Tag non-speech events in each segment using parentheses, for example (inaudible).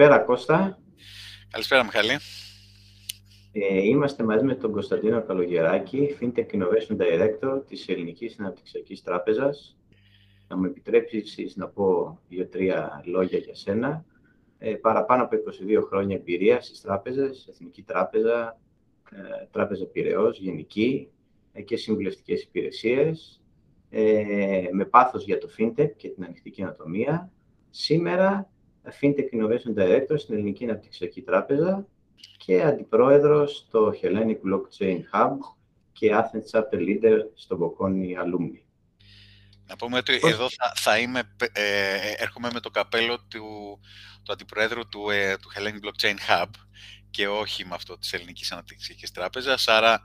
Καλησπέρα Κώστα. Καλησπέρα Μιχαλή. Ε, είμαστε μαζί με τον Κωνσταντίνο Καλογεράκη, FinTech Innovation Director της Ελληνικής Αναπτυξιακής Τράπεζας. Να μου επιτρέψεις να πω δύο-τρία λόγια για σένα. Ε, παραπάνω από 22 χρόνια εμπειρία στις τράπεζες, Εθνική Τράπεζα, ε, Τράπεζα Πυραιός, Γενική ε, και συμβουλευτικές υπηρεσίες, ε, με πάθος για το FinTech και την ανοιχτή καινοτομία. Σήμερα FinTech Innovation Director στην Ελληνική Αναπτυξιακή Τράπεζα και αντιπρόεδρος στο Hellenic Blockchain Hub και Athens Chapter Leader στο Bocconi Alumni. Να πούμε ότι εδώ θα, θα είμαι, ε, έρχομαι με το καπέλο του, του αντιπρόεδρου του, ε, του Hellenic Blockchain Hub και όχι με αυτό της Ελληνικής Αναπτυξιακής Τράπεζας, άρα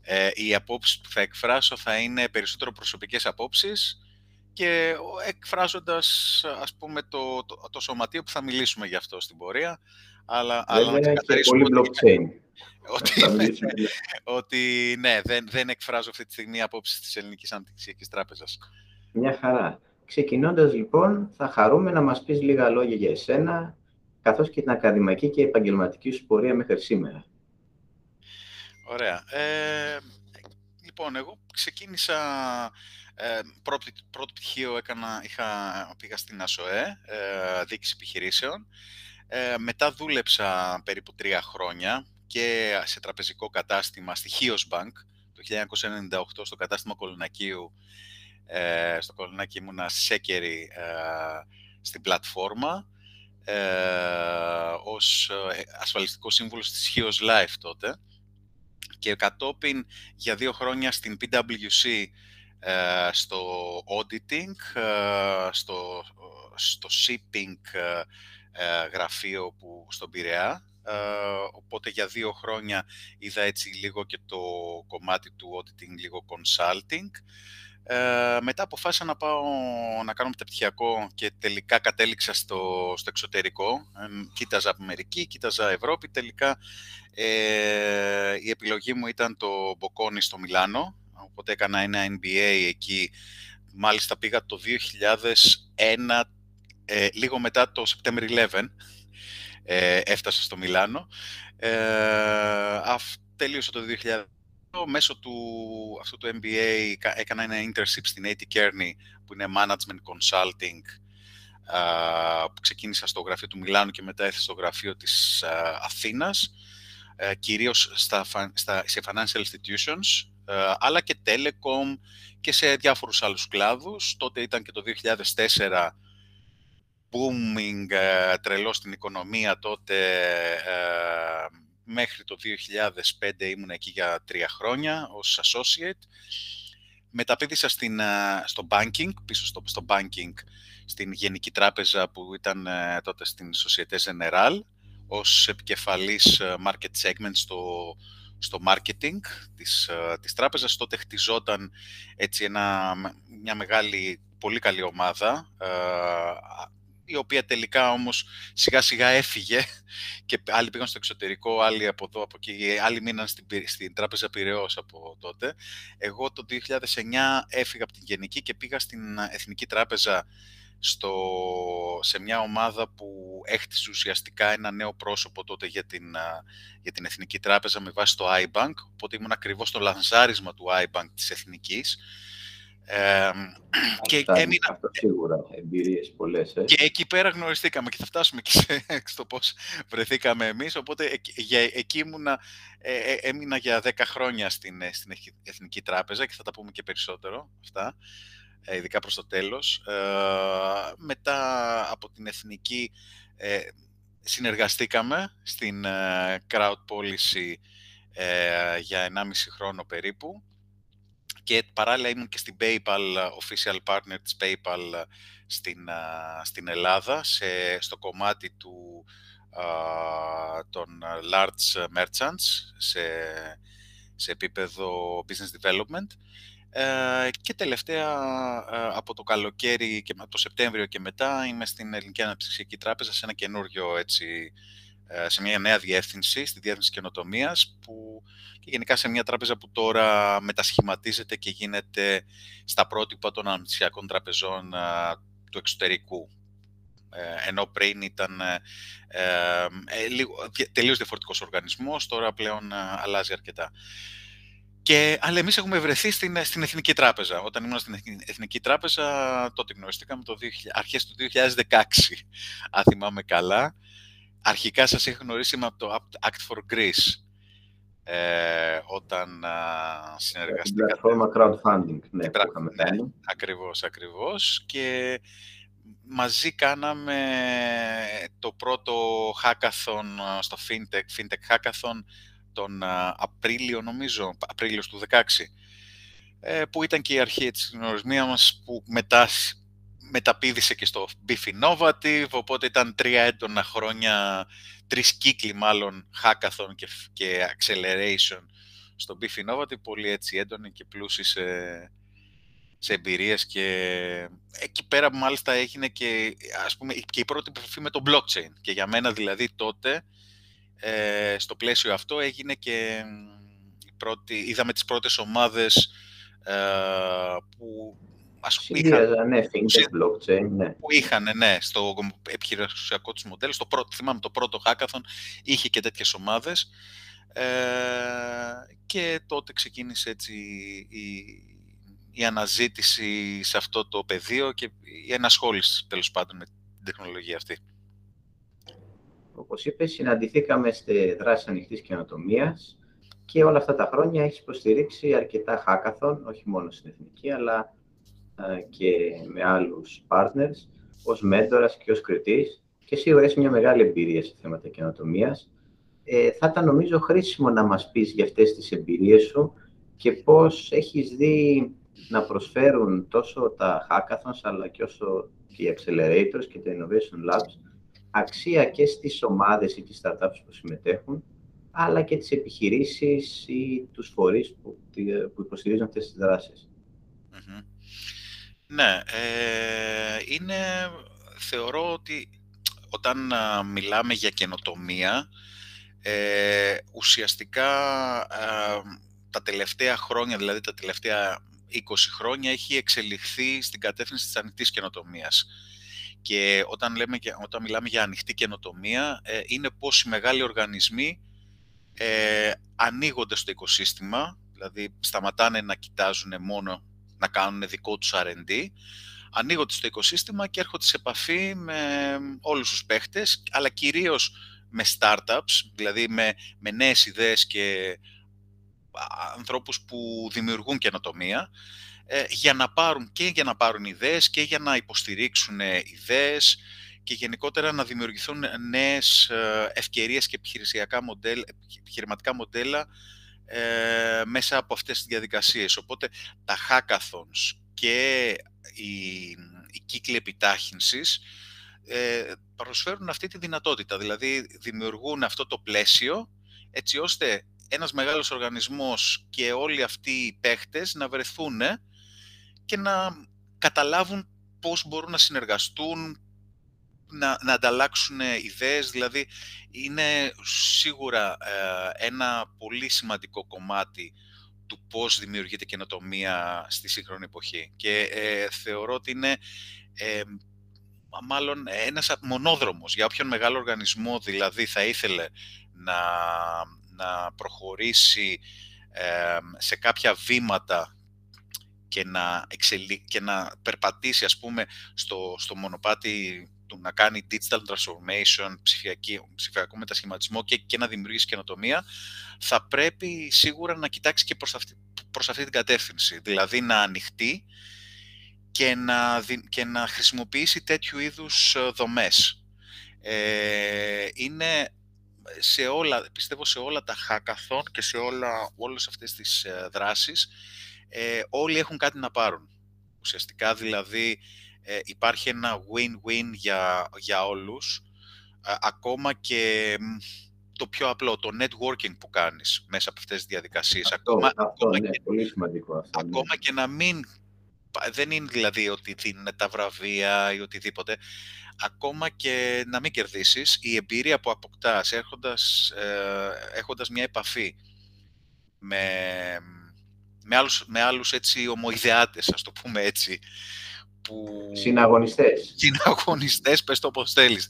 ε, οι απόψεις που θα εκφράσω θα είναι περισσότερο προσωπικές απόψεις και εκφράζοντας ας πούμε το, το, το σωματείο που θα μιλήσουμε γι' αυτό στην πορεία αλλά, αλλά να ξεκαθαρίσουμε πολύ blockchain. (laughs) Ότι, ότι, ναι, δεν, δεν εκφράζω αυτή τη στιγμή απόψεις της Ελληνικής Αναπτυξιακής Τράπεζας. Μια χαρά. Ξεκινώντας λοιπόν, θα χαρούμε να μας πεις λίγα λόγια για εσένα, καθώς και την ακαδημαϊκή και επαγγελματική σου πορεία μέχρι σήμερα. Ωραία. Ε, λοιπόν, εγώ ξεκίνησα ε, πρώτο, πρώτο πτυχίο έκανα, είχα, πήγα στην ΑΣΟΕ, ε, διοίκηση επιχειρήσεων. Ε, μετά δούλεψα περίπου τρία χρόνια και σε τραπεζικό κατάστημα στη Χίος Bank το 1998 στο κατάστημα Κολονακίου. Ε, στο Κολονάκι ήμουνα σέκερη ε, στην πλατφόρμα ε, ως ε, ασφαλιστικός σύμβουλος της Χίος Life τότε και κατόπιν για δύο χρόνια στην PwC ε, στο auditing, ε, στο, στο shipping ε, γραφείο που, στον Πειραιά. οπότε για δύο χρόνια είδα έτσι λίγο και το κομμάτι του auditing, λίγο consulting. μετά αποφάσισα να πάω να κάνω μεταπτυχιακό και τελικά κατέληξα στο, στο εξωτερικό. κοίταζα Αμερική, κοίταζα Ευρώπη. Τελικά η επιλογή μου ήταν το Μποκόνι στο Μιλάνο, οπότε έκανα ένα MBA εκεί. Μάλιστα πήγα το 2001, ε, λίγο μετά το September 11, ε, έφτασα στο Μιλάνο. Ε, τελείωσα το 2000. Μέσω του, αυτού του MBA έκανα ένα internship στην AT Kearney, που είναι Management Consulting, που ξεκίνησα στο γραφείο του Μιλάνου και μετά έφτασα στο γραφείο της Αθήνας, κυρίως στα, στα, σε financial institutions, ε, αλλά και telecom και σε διάφορους άλλους κλάδους. Τότε ήταν και το 2004 booming, ε, τρελό στην οικονομία τότε, ε, μέχρι το 2005 ήμουν εκεί για τρία χρόνια ως associate. Μεταπίδησα στην, στο banking, πίσω στο, στο banking, στην Γενική Τράπεζα που ήταν τότε στην Société Générale, ως επικεφαλής market segment στο στο marketing της, ε, της τράπεζας. Τότε χτιζόταν έτσι ένα, μια μεγάλη, πολύ καλή ομάδα, ε, η οποία τελικά όμως σιγά σιγά έφυγε (laughs) και άλλοι πήγαν στο εξωτερικό, άλλοι από εδώ, από εκεί, άλλοι μείναν στην, στην τράπεζα Πυραιός από τότε. Εγώ το 2009 έφυγα από την Γενική και πήγα στην Εθνική Τράπεζα στο, σε μια ομάδα που έχτιζε ουσιαστικά ένα νέο πρόσωπο τότε για την, για την Εθνική Τράπεζα με βάση το iBank, οπότε ήμουν ακριβώς στο λανζάρισμα του iBank της Εθνικής. Ε, (clears throat) και έμεινα... Αυτό σίγουρα, εμπειρίες πολλές. Ε. Και εκεί πέρα γνωριστήκαμε και θα φτάσουμε και σε, (laughs) στο πώς βρεθήκαμε εμείς, οπότε για, εκεί ήμουνα, ε, ε, έμεινα για 10 χρόνια στην, ε, στην Εθνική Τράπεζα και θα τα πούμε και περισσότερο αυτά. Ε, ειδικά προς το τέλος. Ε, μετά από την Εθνική ε, συνεργαστήκαμε στην Crowd Policy για 1,5 χρόνο περίπου και παράλληλα ήμουν και στην PayPal, official partner της PayPal στην, στην Ελλάδα, σε, στο κομμάτι του, των large merchants, σε, σε επίπεδο business development. Ε, και τελευταία ε, από το καλοκαίρι και το Σεπτέμβριο και μετά είμαι στην Ελληνική Αναπτυξιακή Τράπεζα σε ένα καινούριο έτσι, ε, σε μια νέα διεύθυνση, στη διεύθυνση καινοτομίας, που και γενικά σε μια τράπεζα που τώρα μετασχηματίζεται και γίνεται στα πρότυπα των αναπτυξιακών τραπεζών του εξωτερικού. Ε, ενώ πριν ήταν ε, ε, ε λίγο, τελείως διαφορετικός οργανισμός, τώρα πλέον αλλάζει αρκετά. Και, αλλά εμείς έχουμε βρεθεί στην, στην Εθνική Τράπεζα. Όταν ήμουν στην Εθνική Τράπεζα, τότε γνωριστήκαμε το 2000, αρχές του 2016, αν θυμάμαι καλά. Αρχικά σας είχα γνωρίσει από το Act for Greece, ε, όταν συνεργαστήκαμε. Την πλατφόρμα crowdfunding, ναι, που είχαμε ναι, ακριβώς, ακριβώς. Και μαζί κάναμε το πρώτο hackathon στο FinTech, FinTech Hackathon, τον Απρίλιο, νομίζω, Απρίλιο του 2016, ε, που ήταν και η αρχή της γνωρισμία μας, που μετά μεταπίδησε και στο Beef Innovative, οπότε ήταν τρία έντονα χρόνια, τρεις κύκλοι μάλλον, hackathon και, και acceleration στο Beef Innovative, πολύ έτσι έντονοι και πλούσιοι σε, σε εμπειρίες και εκεί πέρα μάλιστα έγινε και, ας πούμε, και η πρώτη επαφή με το blockchain. Και για μένα δηλαδή τότε ε, στο πλαίσιο αυτό έγινε και η πρώτη, είδαμε τις πρώτες ομάδες ε, που ας πούμε, είχαν, ναι, blockchain, ναι. που είχαν ναι, στο επιχειρησιακό τους μοντέλο, στο πρώτο, θυμάμαι το πρώτο hackathon είχε και τέτοιες ομάδες ε, και τότε ξεκίνησε έτσι η, η αναζήτηση σε αυτό το πεδίο και η ενασχόληση τέλος πάντων με την τεχνολογία αυτή. Όπως είπες, συναντηθήκαμε στη δράση ανοιχτής καινοτομίας και όλα αυτά τα χρόνια έχεις υποστηρίξει αρκετά hackathon, όχι μόνο στην Εθνική, αλλά ε, και με άλλους partners, ως μέντορας και ως κριτής και σίγουρα έχεις μια μεγάλη εμπειρία σε θέματα καινοτομίας. Ε, θα ήταν νομίζω χρήσιμο να μας πεις για αυτές τις εμπειρίες σου και πώς έχεις δει να προσφέρουν τόσο τα hackathons αλλά και όσο και οι accelerators και τα innovation labs αξία και στις ομάδες ή τις startups που συμμετέχουν, αλλά και τις επιχειρήσεις ή τους φορείς που, που υποστηρίζουν αυτές τις δρασεις Ναι, ε, είναι, θεωρώ ότι όταν μιλάμε για καινοτομία, ε, ουσιαστικά τα τελευταία χρόνια, δηλαδή τα τελευταία 20 χρόνια, έχει εξελιχθεί στην κατεύθυνση της ανοιχτής καινοτομίας. Και όταν, λέμε, όταν μιλάμε για ανοιχτή καινοτομία, ε, είναι πώς οι μεγάλοι οργανισμοί ε, ανοίγονται στο οικοσύστημα, δηλαδή σταματάνε να κοιτάζουν μόνο να κάνουν δικό τους R&D, ανοίγονται στο οικοσύστημα και έρχονται σε επαφή με όλους τους παίχτες, αλλά κυρίως με startups, δηλαδή με, με νέες ιδέες και ανθρώπους που δημιουργούν καινοτομία, ε, για να πάρουν και για να πάρουν ιδέες και για να υποστηρίξουν ε, ιδέες και γενικότερα να δημιουργηθούν νέες ε, ευκαιρίες και επιχειρησιακά μοντέλ, επιχειρηματικά μοντέλα μέσα από αυτές τις διαδικασίες. Οπότε τα hackathons και οι, οι κύκλοι επιτάχυνσης προσφέρουν αυτή τη δυνατότητα, δηλαδή δημιουργούν αυτό το πλαίσιο έτσι ώστε ένας μεγάλος οργανισμός και όλοι αυτοί οι παίχτες να βρεθούν και να καταλάβουν πώς μπορούν να συνεργαστούν, να, να ανταλλάξουν ιδέες, δηλαδή είναι σίγουρα ε, ένα πολύ σημαντικό κομμάτι του πώς δημιουργείται καινοτομία στη σύγχρονη εποχή. Και ε, θεωρώ ότι είναι ε, μάλλον ένας μονόδρομος για όποιον μεγάλο οργανισμό δηλαδή θα ήθελε να, να προχωρήσει σε κάποια βήματα και να, και να περπατήσει ας πούμε στο, στο μονοπάτι του να κάνει digital transformation, ψηφιακό μετασχηματισμό και, και να δημιουργήσει καινοτομία, θα πρέπει σίγουρα να κοιτάξει και προς αυτή, προς αυτή την κατεύθυνση. Δηλαδή να ανοιχτεί και να, και να χρησιμοποιήσει τέτοιου είδους ε, δομές. Ε, είναι σε όλα, πιστεύω σε όλα τα hackathon και σε όλα, όλες αυτές τις ε, δράσεις ε, όλοι έχουν κάτι να πάρουν. Ουσιαστικά δηλαδή ε, υπάρχει ένα win-win για, για όλους, ε, ακόμα και το πιο απλό, το networking που κάνεις μέσα από αυτές τις διαδικασίες. Αυτό, ακόμα, αυτό ακόμα ναι, και, πολύ σημαντικό αυτό. Ναι. Ακόμα και να μην, δεν είναι δηλαδή ότι δίνουν τα βραβεία ή οτιδήποτε, ακόμα και να μην κερδίσεις, η εμπειρία που αποκτάς έχοντας, ε, έχοντας μια επαφή με με άλλους, με άλλους έτσι ομοειδεάτες, ας το πούμε έτσι, που... Συναγωνιστές. Συναγωνιστές, πες το όπως θέλεις.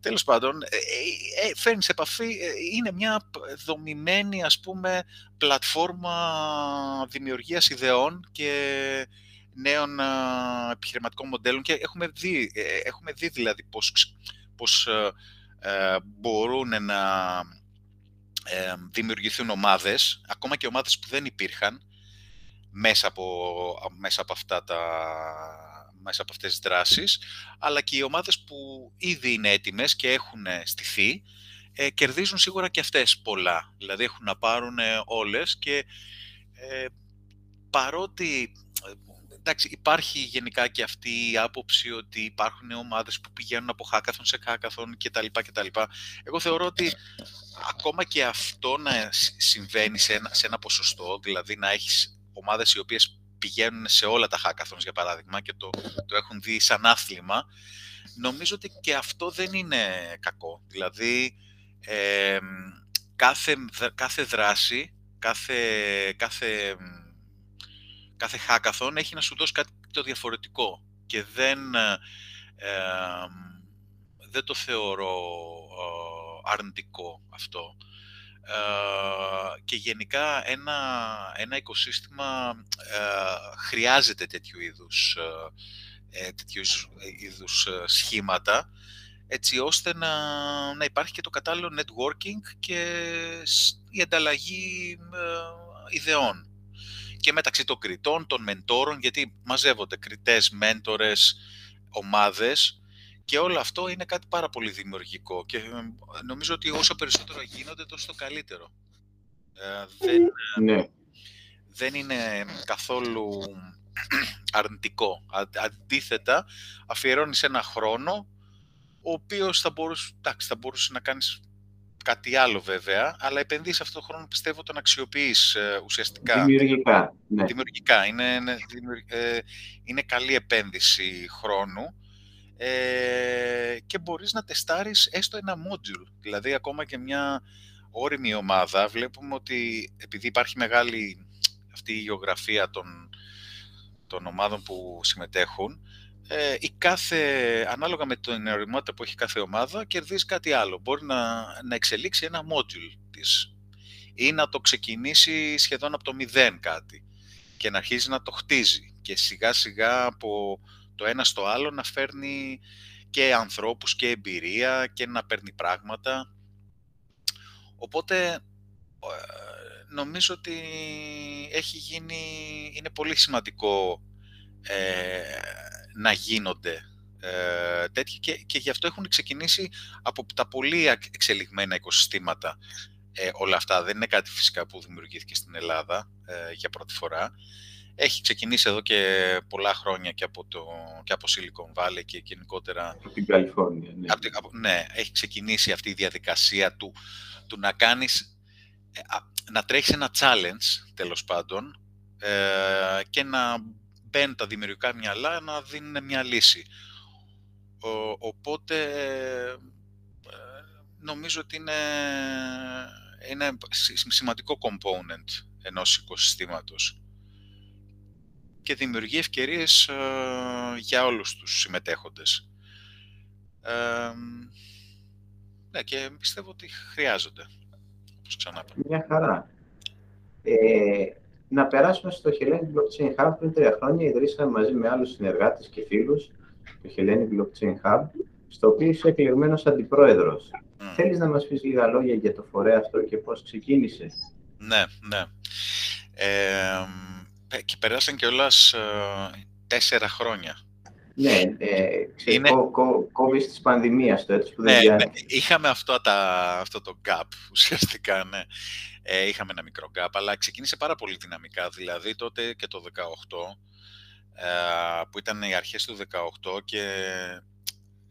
Τέλος πάντων, ε, ε, ε φέρνεις σε επαφή, ε, είναι μια δομημένη, ας πούμε, πλατφόρμα δημιουργίας ιδεών και νέων επιχειρηματικών μοντέλων και έχουμε δει, έχουμε δει δηλαδή πώς, πώς μπορούν να δημιουργηθούν ομάδες, ακόμα και ομάδες που δεν υπήρχαν, μέσα από, μέσα από, αυτά τα, μέσα από αυτές τις δράσεις, αλλά και οι ομάδες που ήδη είναι έτοιμες και έχουν στηθεί, ε, κερδίζουν σίγουρα και αυτές πολλά. Δηλαδή έχουν να πάρουν ε, όλες και ε, παρότι εντάξει, υπάρχει γενικά και αυτή η άποψη ότι υπάρχουν ομάδες που πηγαίνουν από χάκαθον σε χάκαθον κτλ. κτλ. Εγώ θεωρώ ότι ακόμα και αυτό να συμβαίνει σε ένα, σε ένα ποσοστό, δηλαδή να έχεις ομάδες οι οποίες πηγαίνουν σε όλα τα hackathons, για παράδειγμα, και το, το έχουν δει σαν άθλημα, νομίζω ότι και αυτό δεν είναι κακό. Δηλαδή, κάθε, κάθε δράση, κάθε, κάθε, κάθε hackathon έχει να σου δώσει κάτι το διαφορετικό και δεν, δεν το θεωρώ ε, αρνητικό αυτό. Ε, και γενικά ένα, ένα οικοσύστημα ε, χρειάζεται τέτοιου είδους, ε, τέτοιου είδους σχήματα έτσι ώστε να, να υπάρχει και το κατάλληλο networking και η ανταλλαγή ιδεών. Και μεταξύ των κριτών, των μεντόρων, γιατί μαζεύονται κριτές, μέντορες, ομάδες και όλο αυτό είναι κάτι πάρα πολύ δημιουργικό και ε, νομίζω ότι όσο περισσότερο γίνονται τόσο το καλύτερο. Ε, δεν, ναι. δεν είναι καθόλου αρνητικό. Αντίθετα, αφιερώνεις ένα χρόνο ο οποίος θα μπορούσε, εντάξει, θα μπορούσες να κάνεις κάτι άλλο βέβαια, αλλά επενδύεις αυτό το χρόνο πιστεύω τον αξιοποιείς ε, ουσιαστικά. Δημιουργικά. Ναι. Δημιουργικά. Είναι, είναι, είναι καλή επένδυση χρόνου ε, και μπορείς να τεστάρεις έστω ένα module. Δηλαδή ακόμα και μια όρημη ομάδα βλέπουμε ότι επειδή υπάρχει μεγάλη αυτή η γεωγραφία των, των ομάδων που συμμετέχουν ε, η κάθε, ανάλογα με την οριμότητα που έχει κάθε ομάδα κερδίζει κάτι άλλο. Μπορεί να, να εξελίξει ένα module της ή να το ξεκινήσει σχεδόν από το μηδέν κάτι και να αρχίζει να το χτίζει και σιγά σιγά από το ένα στο άλλο να φέρνει και ανθρώπους και εμπειρία και να παίρνει πράγματα. Οπότε ε, νομίζω ότι έχει γίνει, είναι πολύ σημαντικό ε, να γίνονται ε, τέτοιοι και, και γι' αυτό έχουν ξεκινήσει από τα πολύ εξελιγμένα οικοσυστήματα ε, όλα αυτά. Δεν είναι κάτι φυσικά που δημιουργήθηκε στην Ελλάδα ε, για πρώτη φορά έχει ξεκινήσει εδώ και πολλά χρόνια και από, το, και από Silicon Valley και γενικότερα... Από την Καλιφόρνια, ναι. ναι, έχει ξεκινήσει αυτή η διαδικασία του, του να κάνεις, ε, να τρέχεις ένα challenge, τέλος πάντων, ε, και να μπαίνουν τα δημιουργικά μυαλά να δίνουν μια λύση. οπότε, ε, νομίζω ότι είναι, είναι σημαντικό component ενός οικοσυστήματος και δημιουργεί ευκαιρίες ε, για όλους τους συμμετέχοντες. Ε, ναι, και πιστεύω ότι χρειάζονται, όπως ξανά Μια χαρά. Ε, να περάσουμε στο Hellenic Blockchain Hub. Πριν τρία χρόνια ιδρύσαμε μαζί με άλλους συνεργάτες και φίλους το Hellenic Blockchain Hub, στο οποίο είσαι εκλεγμένος αντιπρόεδρος. Mm. Θέλεις να μας πεις λίγα λόγια για το φορέα αυτό και πώς ξεκίνησε; Ναι, ναι. Ε, ε, και περάσαν κιόλας ε, τέσσερα χρόνια. Ναι, ε, είναι... COVID της πανδημίας το έτσι που δεν ναι, ναι, είχαμε αυτό, τα, αυτό το gap (laughs) ουσιαστικά, ναι. Ε, είχαμε ένα μικρό gap, αλλά ξεκίνησε πάρα πολύ δυναμικά. Δηλαδή τότε και το 18, ε, που ήταν οι αρχές του 18 και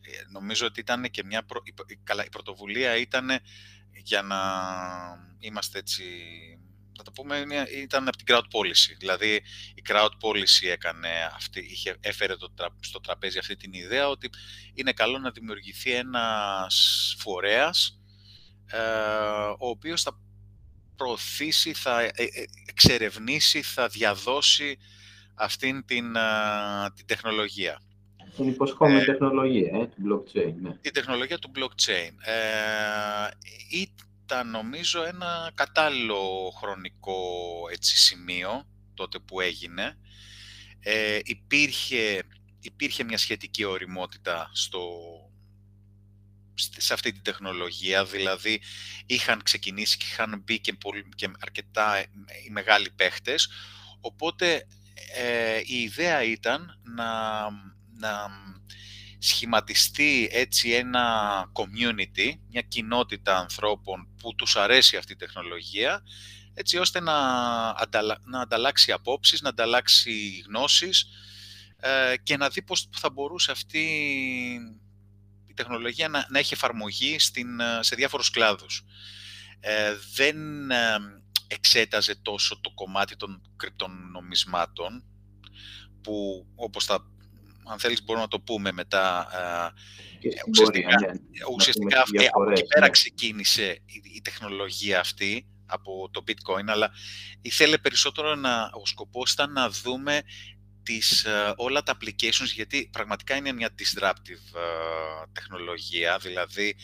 ε, νομίζω ότι ήταν και μια... καλά, η πρωτοβουλία ήταν για να είμαστε έτσι να το πούμε, ήταν από την crowd policy. Δηλαδή, η crowd policy έκανε αυτή, είχε, έφερε το, στο τραπέζι αυτή την ιδέα ότι είναι καλό να δημιουργηθεί ένας φορέας ε, ο οποίος θα προωθήσει, θα ε, ε, εξερευνήσει, θα διαδώσει αυτήν την, την τεχνολογία. Την υποσχόμενη ε, τεχνολογία, ε, του blockchain. Ναι. Την τεχνολογία του blockchain. Ε, ήταν, νομίζω, ένα κατάλληλο χρονικό έτσι, σημείο, τότε που έγινε. Ε, υπήρχε, υπήρχε μια σχετική οριμότητα στο, σε αυτή την τεχνολογία, δηλαδή είχαν ξεκινήσει και είχαν μπει και, και αρκετά ε, οι μεγάλοι παίχτες, οπότε ε, η ιδέα ήταν να, να σχηματιστεί έτσι ένα community, μια κοινότητα ανθρώπων που τους αρέσει αυτή η τεχνολογία, έτσι ώστε να, να ανταλλάξει απόψεις, να ανταλλάξει γνώσεις ε, και να δει πώς θα μπορούσε αυτή η τεχνολογία να, να έχει εφαρμογή στην, ε, σε διάφορους κλάδους. Ε, δεν ε, εξέταζε τόσο το κομμάτι των κρυπτονομισμάτων, που όπως θα, αν θέλεις μπορούμε να το πούμε μετά, ουσιαστικά, ναι. ουσιαστικά από εκεί πέρα ναι. ξεκίνησε η, τεχνολογία αυτή, από το bitcoin, αλλά ήθελε περισσότερο να, ο σκοπός ήταν να δούμε τις, ε, όλα τα applications, γιατί πραγματικά είναι μια disruptive ε, τεχνολογία, δηλαδή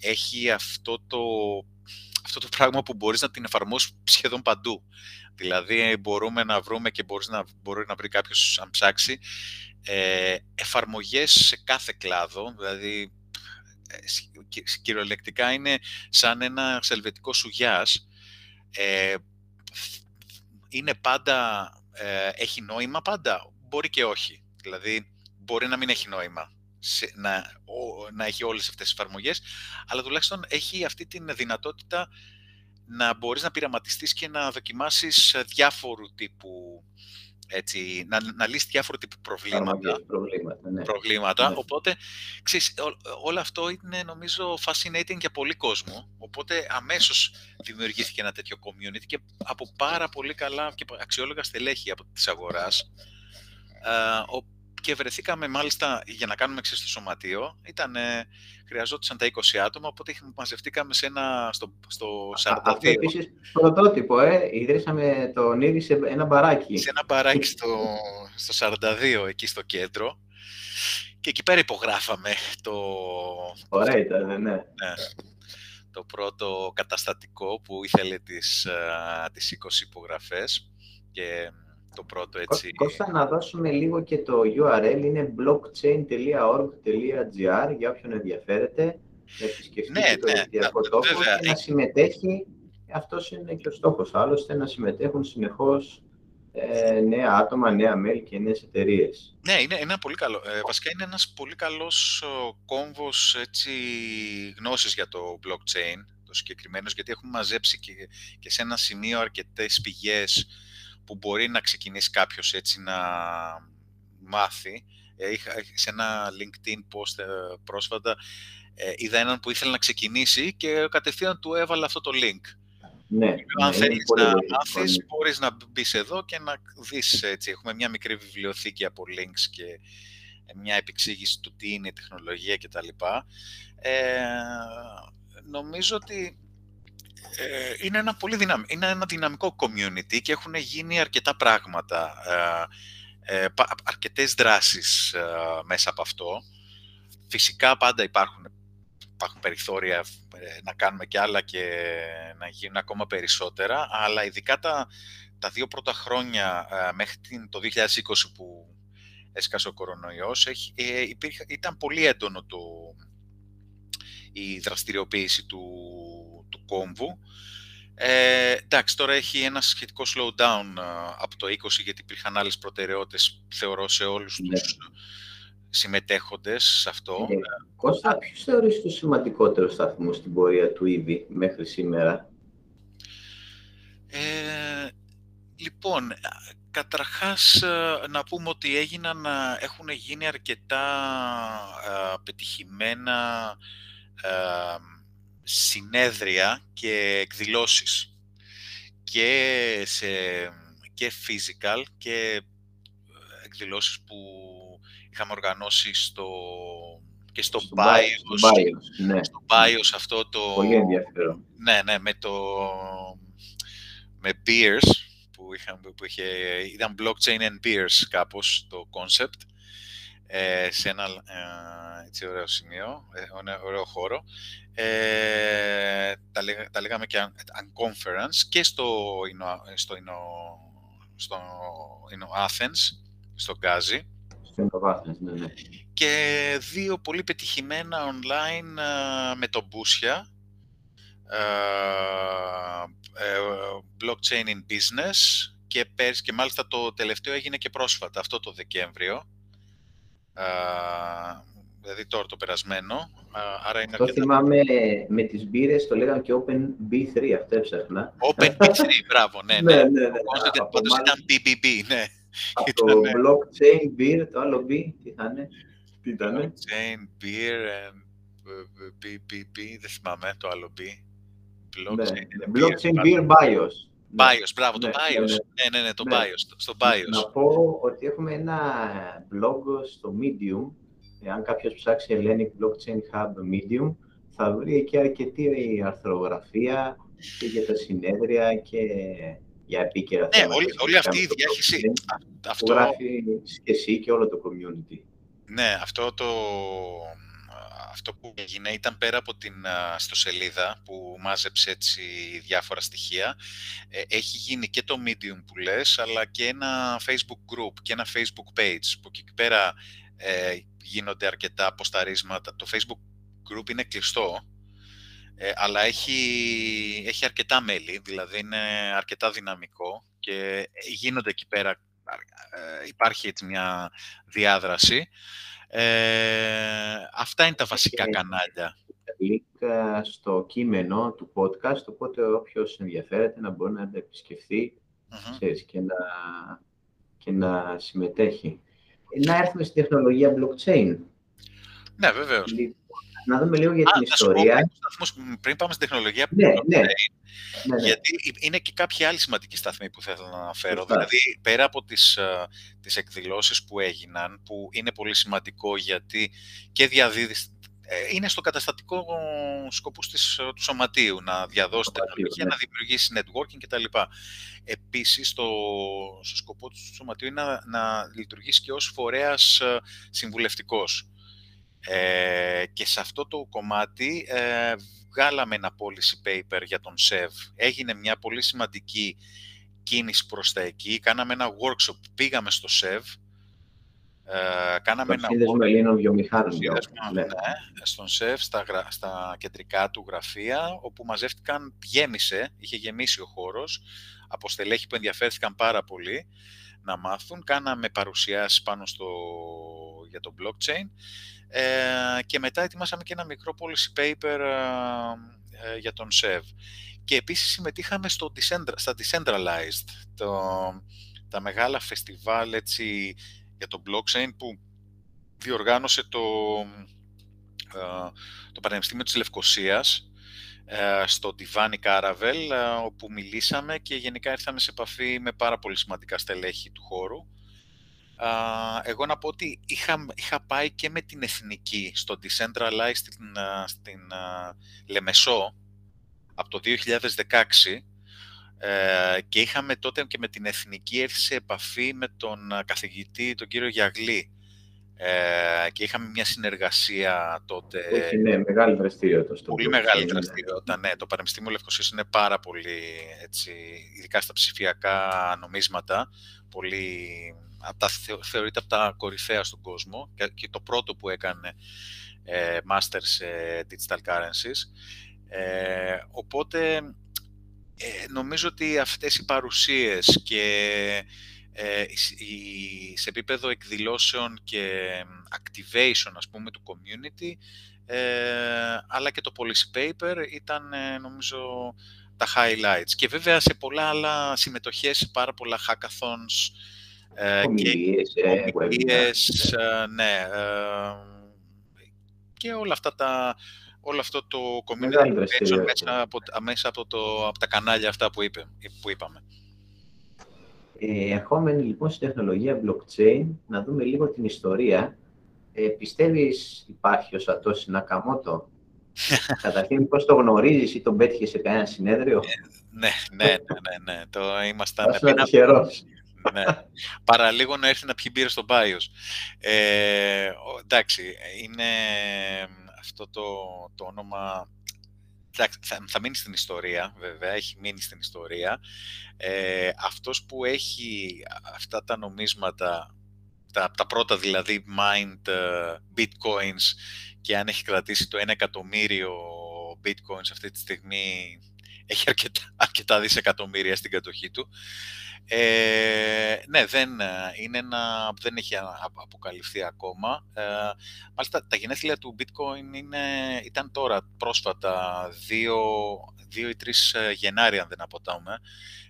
έχει αυτό το, αυτό το πράγμα που μπορείς να την εφαρμόσεις σχεδόν παντού. Δηλαδή μπορούμε να βρούμε και μπορείς να, μπορεί να βρει κάποιος αν ψάξει ε, εφαρμογές σε κάθε κλάδο, δηλαδή ε, κυριολεκτικά είναι σαν ένα σελβετικό σουγιάς. Ε, είναι πάντα ε, έχει νόημα πάντα; Μπορεί και όχι. Δηλαδή, μπορεί να μην έχει νόημα να, να έχει όλες αυτές τις εφαρμογές, αλλά τουλάχιστον έχει αυτή τη δυνατότητα να μπορείς να πειραματιστείς και να δοκιμάσεις διάφορου τύπου έτσι, να, να λύσει διάφορου τύπου προβλήματα. προβλήματα, ναι. προβλήματα. Ναι. Οπότε, ξέρεις, όλο αυτό είναι νομίζω fascinating για πολύ κόσμο. Οπότε αμέσως δημιουργήθηκε ένα τέτοιο community και από πάρα πολύ καλά και αξιόλογα στελέχη από της αγοράς. Ε, και βρεθήκαμε μάλιστα για να κάνουμε εξής στο σωματείο. Ήταν, χρειαζόντουσαν τα 20 άτομα, οπότε μαζευτήκαμε σε ένα, στο, στο 42. Αυτό επίσης πρωτότυπο, ε. Ιδρύσαμε τον ήδη σε ένα μπαράκι. Σε ένα μπαράκι στο, στο 42, εκεί στο κέντρο. Και εκεί πέρα υπογράφαμε το... Ωραία ήταν, ναι. ναι. Το πρώτο καταστατικό που ήθελε τις, τις 20 υπογραφές. Και το πρώτο έτσι. Κώστα, να δώσουμε λίγο και το URL, είναι blockchain.org.gr για όποιον ενδιαφέρεται να επισκεφτεί ναι, το ναι, τόπο και να συμμετέχει. Αυτός είναι και ο στόχος, άλλωστε, να συμμετέχουν συνεχώς ε, νέα άτομα, νέα μέλη και νέες εταιρείες. Ναι, είναι ένα πολύ καλό. Ε, βασικά είναι ένας πολύ καλός κόμβος έτσι, γνώσης για το blockchain, το συγκεκριμένος, γιατί έχουμε μαζέψει και, και σε ένα σημείο αρκετές πηγές που μπορεί να ξεκινήσει κάποιος έτσι να μάθει. Ε, είχα, σε ένα LinkedIn post ε, πρόσφατα ε, είδα έναν που ήθελε να ξεκινήσει και κατευθείαν του έβαλα αυτό το link. Ναι, Αν ναι, θέλεις να μάθεις, μπορείς να μπεις εδώ και να δεις έτσι. Έχουμε μια μικρή βιβλιοθήκη από links και μια επεξήγηση του τι είναι η τεχνολογία κτλ. Ε, νομίζω ότι ε, είναι, ένα πολύ είναι ένα δυναμικό community και έχουν γίνει αρκετά πράγματα, ε, ε, αρκετές δράσεις ε, μέσα από αυτό. Φυσικά πάντα υπάρχουν, υπάρχουν περιθώρια να κάνουμε κι άλλα και να γίνουν ακόμα περισσότερα, αλλά ειδικά τα, τα δύο πρώτα χρόνια μέχρι το 2020 που έσκασε ο κορονοϊός, έχει, ήταν πολύ έντονο το, η δραστηριοποίηση του, του κόμβου. Ε, εντάξει, τώρα έχει ένα σχετικό slowdown ε, από το 20 γιατί υπήρχαν άλλες προτεραιότητες, θεωρώ, σε όλους ναι. τους συμμετέχοντες σε αυτό. Ε, Κώστα, ποιος θεωρείς το σημαντικότερο σταθμό στην πορεία του ήδη μέχρι σήμερα; Ε, λοιπόν, καταρχάς ε, να πούμε ότι έγιναν, έχουν γίνει αρκετά πετυχημένα συνέδρια και εκδηλώσεις και, σε, και physical και εκδηλώσεις που είχαμε οργανώσει στο, και στο, στο BIOS, στο BIOS, ναι. στο BIOS αυτό το... Πολύ ενδιαφέρον. Ναι, ναι, με το... με beers που που είχε, ήταν blockchain and beers κάπως το concept ε, σε ένα ε, έτσι ωραίο σημείο, ε, ωραίο χώρο. Ε, τα, λέγα, τα λέγαμε και unconference και στο, στο, στο, στο Athens, στο Γκάζι. Στο Athens, ναι, ναι. Και δύο πολύ πετυχημένα online με το Μπούσια, blockchain in business και πέρσι και μάλιστα το τελευταίο έγινε και πρόσφατα, αυτό το Δεκέμβριο δηλαδή τώρα το περασμένο. Άρα είναι το αρκετά... θυμάμαι με τις μπύρες, το λέγανε και Open B3, αυτό έψαχνα. Open B3, μπράβο, ναι, ναι. ναι, ναι, ναι. Πάντως ήταν BBB, ναι. Από (laughs) το blockchain beer, το άλλο B, τι θα είναι. Τι ήταν. Blockchain beer and BBB, δεν θυμάμαι το άλλο B. Blockchain, blockchain beer BIOS. BIOS, μπράβο, το BIOS. Ναι, ναι, ναι, το BIOS, στο BIOS. Να πω ότι έχουμε ένα blog στο Medium, αν κάποιος ψάξει Hellenic Blockchain Hub Medium, θα βρει εκεί αρκετή αρθρογραφία και για τα συνέδρια και για επίκαιρα ναι, θέματα. Ναι, όλη, αυτή η διάχυση. Αυτό γράφει και εσύ και όλο το community. Ναι, αυτό το, αυτό που έγινε ήταν πέρα από την στοσελίδα που μάζεψε έτσι διάφορα στοιχεία. Ε, έχει γίνει και το Medium που λες, αλλά και ένα Facebook group και ένα Facebook page που εκεί πέρα ε, γίνονται αρκετά αποσταρίσματα. Το Facebook group είναι κλειστό, ε, αλλά έχει, έχει αρκετά μέλη, δηλαδή είναι αρκετά δυναμικό και γίνονται εκεί πέρα, ε, υπάρχει έτσι μια διάδραση. Ε, αυτά είναι τα βασικά και κανάλια. Link στο κείμενο του podcast, οπότε όποιος ενδιαφέρεται να μπορεί να τα επισκεφθεί και, να, και να συμμετέχει. Να έρθουμε στη τεχνολογία blockchain. Ναι, βεβαίως. Λοιπόν, να δούμε λίγο για την ιστορία. πριν πάμε στην τεχνολογία ναι, ναι. Ναι, ναι. Γιατί είναι και κάποιοι άλλοι σημαντικοί σταθμοί που θέλω να αναφέρω. Δηλαδή, πέρα από τις, ε, τις εκδηλώσεις που έγιναν, που είναι πολύ σημαντικό γιατί και διαδίδεις ε, είναι στο καταστατικό σκοπό της, του σωματείου να διαδώσει τεχνολογία, ναι. να δημιουργήσει networking κτλ. Επίσης, το, στο σκοπό του σωματείου είναι να, να λειτουργήσει και ως φορέας ε, συμβουλευτικός. Ε, και σε αυτό το κομμάτι ε, βγάλαμε ένα policy paper για τον ΣΕΒ. Έγινε μια πολύ σημαντική κίνηση προς τα εκεί. Κάναμε ένα workshop, πήγαμε στο ΣΕΒ. Ε, κάναμε ένα workshop. Ελλήνων βιομηχάνων. Ναι. ναι, στον ΣΕΒ, στα, στα κεντρικά του γραφεία, όπου μαζεύτηκαν, γέμισε, είχε γεμίσει ο χώρος, από στελέχη που ενδιαφέρθηκαν πάρα πολύ να μάθουν. Κάναμε παρουσιάσεις πάνω στο, για το blockchain ε, και μετά ετοιμάσαμε και ένα μικρό policy paper ε, ε, για τον SEV. Και επίσης συμμετείχαμε στο στα Decentralized, το, τα μεγάλα φεστιβάλ έτσι, για το blockchain που διοργάνωσε το, το Πανεπιστήμιο της Λευκοσίας στο Divani Caravel, όπου μιλήσαμε και γενικά ήρθαμε σε επαφή με πάρα πολύ σημαντικά στελέχη του χώρου εγώ να πω ότι είχα, είχα πάει και με την Εθνική στο Decentralized στην, στην Λεμεσό από το 2016 ε, και είχαμε τότε και με την Εθνική έρθει σε επαφή με τον καθηγητή, τον κύριο Γιαγλή ε, και είχαμε μια συνεργασία τότε. Όχι, ναι, μεγάλη δραστηριότητα. Στο πολύ μεγάλη ναι. δραστηριότητα, ναι. Το Πανεπιστήμιο Λευκοσίας είναι πάρα πολύ, έτσι, ειδικά στα ψηφιακά νομίσματα, πολύ από τα, θεωρείται από τα κορυφαία στον κόσμο και το πρώτο που έκανε ε, Master σε Digital Currencies. Ε, οπότε ε, νομίζω ότι αυτές οι παρουσίες και ε, σε επίπεδο εκδηλώσεων και activation ας πούμε του community ε, αλλά και το policy paper ήταν νομίζω τα highlights και βέβαια σε πολλά άλλα συμμετοχές σε πάρα πολλά hackathons ε, ομιλίες, και ομιλίες, ε, ναι, ε, και όλα αυτά τα, όλο αυτό το community μέσα, από, μέσα από, το, από τα κανάλια αυτά που, είπε, που είπαμε. Ε, ερχόμενοι λοιπόν στη τεχνολογία blockchain, να δούμε λίγο την ιστορία. Ε, πιστεύεις υπάρχει ο Σατώση Νακαμότο; (laughs) Καταρχήν, πώς το γνωρίζεις ή τον πέτυχες σε κανένα συνέδριο; Ναι, ναι, ναι, ναι, ναι. Το ήμασταν... Ας τυχερός. Ναι. Παραλίγο να έρθει να πιει μπύρα στο Πάιος. Ε, εντάξει, είναι αυτό το, το όνομα... Θα, θα μείνει στην ιστορία, βέβαια, έχει μείνει στην ιστορία. Ε, αυτός που έχει αυτά τα νομίσματα, τα, τα πρώτα δηλαδή mined uh, bitcoins και αν έχει κρατήσει το 1 εκατομμύριο bitcoins αυτή τη στιγμή έχει αρκετά, αρκετά δισεκατομμύρια στην κατοχή του. Ε, ναι, δεν, ε, είναι ένα, δεν έχει αποκαλυφθεί ακόμα. Ε, μάλιστα, τα γενέθλια του bitcoin είναι, ήταν τώρα, πρόσφατα, 2, ή 3 ε, Γενάρη, αν δεν αποτάμε,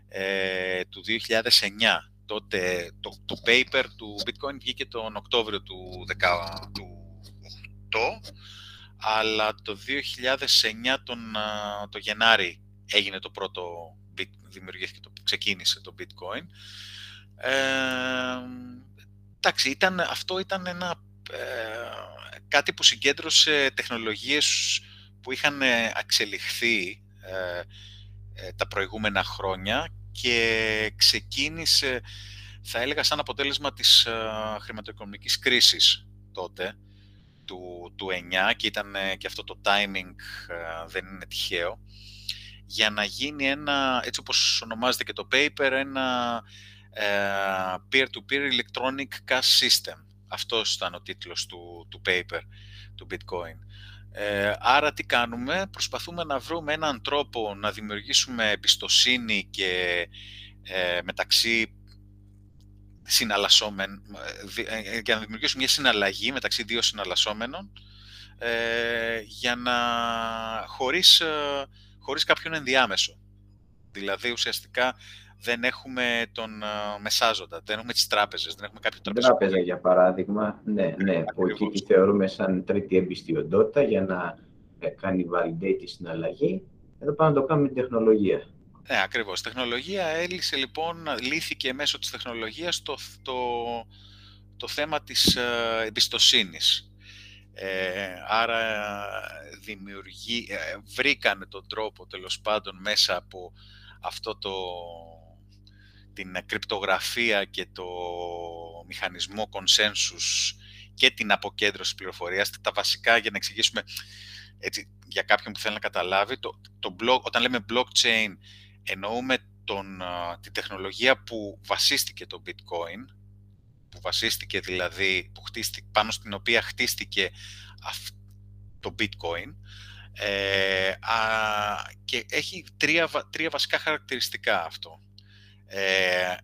ε, του 2009. Τότε το, το paper του bitcoin βγήκε τον Οκτώβριο του 2008, αλλά το 2009 τον, το Γενάρη έγινε το πρώτο, δημιουργήθηκε το, ξεκίνησε το bitcoin. Ε, εντάξει, ήταν, αυτό ήταν ένα, ε, κάτι που συγκέντρωσε τεχνολογίες που είχαν εξελιχθεί ε, ε, τα προηγούμενα χρόνια και ξεκίνησε, θα έλεγα, σαν αποτέλεσμα της ε, χρηματοοικονομικής κρίσης τότε, του, του 9 και ήταν και αυτό το timing δεν είναι τυχαίο για να γίνει ένα, έτσι όπως ονομάζεται και το paper, ένα peer-to-peer electronic cash system. Αυτός ήταν ο τίτλος του, του paper, του Bitcoin. Ε, άρα τι κάνουμε, προσπαθούμε να βρούμε έναν τρόπο να δημιουργήσουμε εμπιστοσύνη και ε, μεταξύ συναλλασσόμενων, ε, για να δημιουργήσουμε μια συναλλαγή μεταξύ δύο συναλλασσόμενων, ε, για να, χωρίς χωρίς κάποιον ενδιάμεσο. Δηλαδή, ουσιαστικά δεν έχουμε τον uh, μεσάζοντα, δεν έχουμε τις τράπεζες, δεν έχουμε κάποιο τραπεζικό. Τράπεζα, για παράδειγμα, ναι, ναι, που εκεί τη θεωρούμε σαν τρίτη εμπιστιοντότητα για να ε, κάνει validate τη συναλλαγή. Εδώ πάμε να το κάνουμε με την τεχνολογία. Ναι, ακριβώς. Τεχνολογία έλυσε λοιπόν, λύθηκε μέσω της τεχνολογίας το, το, το θέμα της uh, εμπιστοσύνης. Ε, άρα δημιουργεί, ε, βρήκαν τον τρόπο τέλος πάντων μέσα από αυτό το, την κρυπτογραφία και το μηχανισμό consensus και την αποκέντρωση πληροφορίας, τα βασικά για να εξηγήσουμε έτσι, για κάποιον που θέλει να καταλάβει, το, το blog, όταν λέμε blockchain εννοούμε τον, την τεχνολογία που βασίστηκε το bitcoin, που βασίστηκε δηλαδή, που χτίστηκε, πάνω στην οποία χτίστηκε το bitcoin ε, και έχει τρία, τρία βασικά χαρακτηριστικά αυτό. Ε,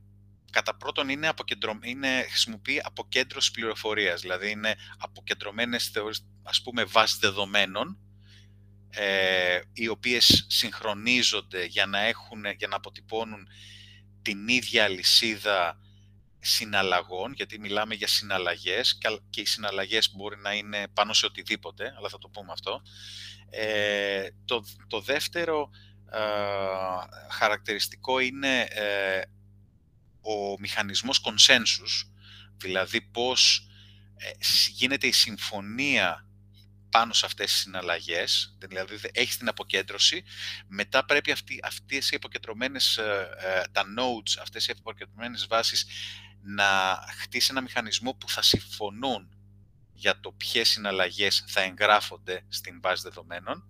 κατά πρώτον είναι, αποκεντρω... είναι χρησιμοποιεί αποκέντρωση πληροφορίας, δηλαδή είναι αποκεντρωμένες ας πούμε βάσεις δεδομένων ε, οι οποίες συγχρονίζονται για να, έχουν, για να αποτυπώνουν την ίδια αλυσίδα συναλλαγών, γιατί μιλάμε για συναλλαγές και οι συναλλαγές μπορεί να είναι πάνω σε οτιδήποτε, αλλά θα το πούμε αυτό. Ε, το, το δεύτερο ε, χαρακτηριστικό είναι ε, ο μηχανισμός consensus, δηλαδή πώς ε, γίνεται η συμφωνία πάνω σε αυτές τις συναλλαγές, δηλαδή έχεις την αποκέντρωση, μετά πρέπει αυτοί, αυτές οι αποκεντρωμένες, τα nodes, αυτές οι αποκεντρωμένες βάσεις να χτίσει ένα μηχανισμό που θα συμφωνούν για το ποιες συναλλαγές θα εγγράφονται στην βάση δεδομένων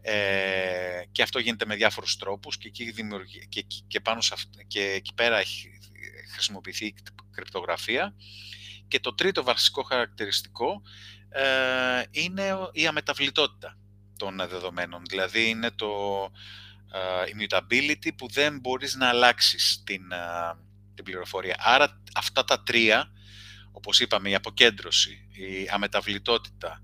ε, και αυτό γίνεται με διάφορους τρόπους και εκεί, και, και, πάνω σε και εκεί πέρα έχει χρησιμοποιηθεί η κρυπτογραφία και το τρίτο βασικό χαρακτηριστικό ε, είναι η αμεταβλητότητα των δεδομένων. Δηλαδή είναι το ε, immutability που δεν μπορείς να αλλάξεις την, ε, την πληροφορία. Άρα αυτά τα τρία, όπως είπαμε, η αποκέντρωση, η αμεταβλητότητα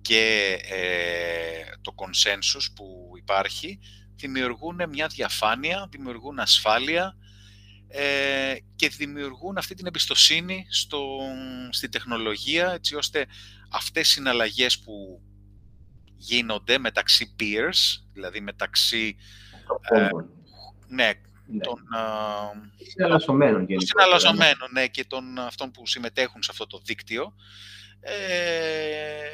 και ε, το consensus που υπάρχει, δημιουργούν μια διαφάνεια, δημιουργούν ασφάλεια ε, και δημιουργούν αυτή την εμπιστοσύνη στο, στην τεχνολογία, έτσι ώστε αυτές οι συναλλαγές που γίνονται μεταξύ peers, δηλαδή μεταξύ... Ε, ναι, ναι. των συναλλασσομένων, των συναλλασσομένων ναι, και των αυτών που συμμετέχουν σε αυτό το δίκτυο ε,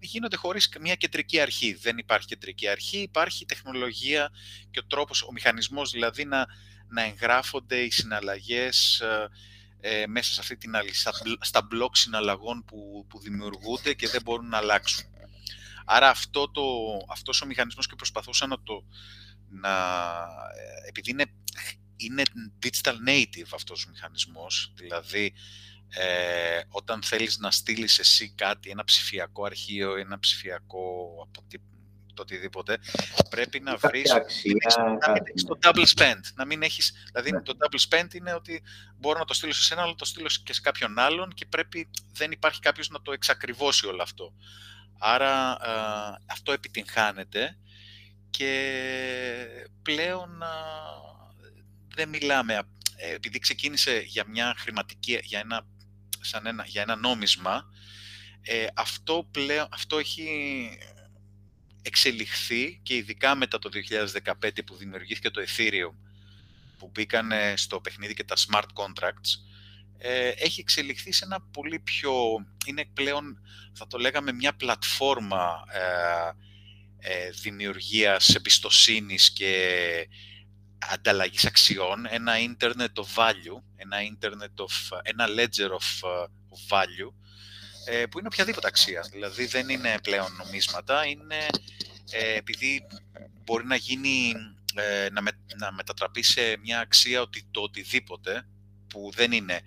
γίνονται χωρίς μια κεντρική αρχή. Δεν υπάρχει κεντρική αρχή, υπάρχει τεχνολογία και ο τρόπος, ο μηχανισμός δηλαδή να, να εγγράφονται οι συναλλαγές ε, ε μέσα σε αυτή την αλυσά, στα μπλοκ συναλλαγών που, που δημιουργούνται και δεν μπορούν να αλλάξουν. Άρα αυτό το, αυτός ο μηχανισμός και προσπαθούσα να το... Να, ε, επειδή είναι, είναι digital native αυτός ο μηχανισμός, δηλαδή ε, όταν θέλεις να στείλεις εσύ κάτι, ένα ψηφιακό αρχείο, ένα ψηφιακό το οτιδήποτε, πρέπει να βρεις αξία, να μην έχεις το double spend. Να μην έχεις, δηλαδή ναι. το double spend είναι ότι μπορώ να το στείλω σε ένα, αλλά το στείλω και σε κάποιον άλλον και πρέπει, δεν υπάρχει κάποιος να το εξακριβώσει όλο αυτό. Άρα ε, αυτό επιτυγχάνεται και πλέον δεν μιλάμε, ε, επειδή ξεκίνησε για μια χρηματική, για ένα σαν ένα, για ένα νόμισμα, ε, αυτό, πλέον, αυτό έχει εξελιχθεί και ειδικά μετά το 2015 που δημιουργήθηκε το Ethereum, που μπήκαν στο παιχνίδι και τα smart contracts, ε, έχει εξελιχθεί σε ένα πολύ πιο... Είναι πλέον, θα το λέγαμε, μια πλατφόρμα ε, ε, δημιουργίας εμπιστοσύνης και ανταλλαγής αξιών, ένα internet of value, ένα internet of, ένα ledger of, uh, of value, ε, που είναι οποιαδήποτε αξία. Δηλαδή δεν είναι πλέον νομίσματα, είναι ε, επειδή μπορεί να γίνει, ε, να, να μετατραπεί σε μια αξία ότι το οτιδήποτε, που δεν είναι,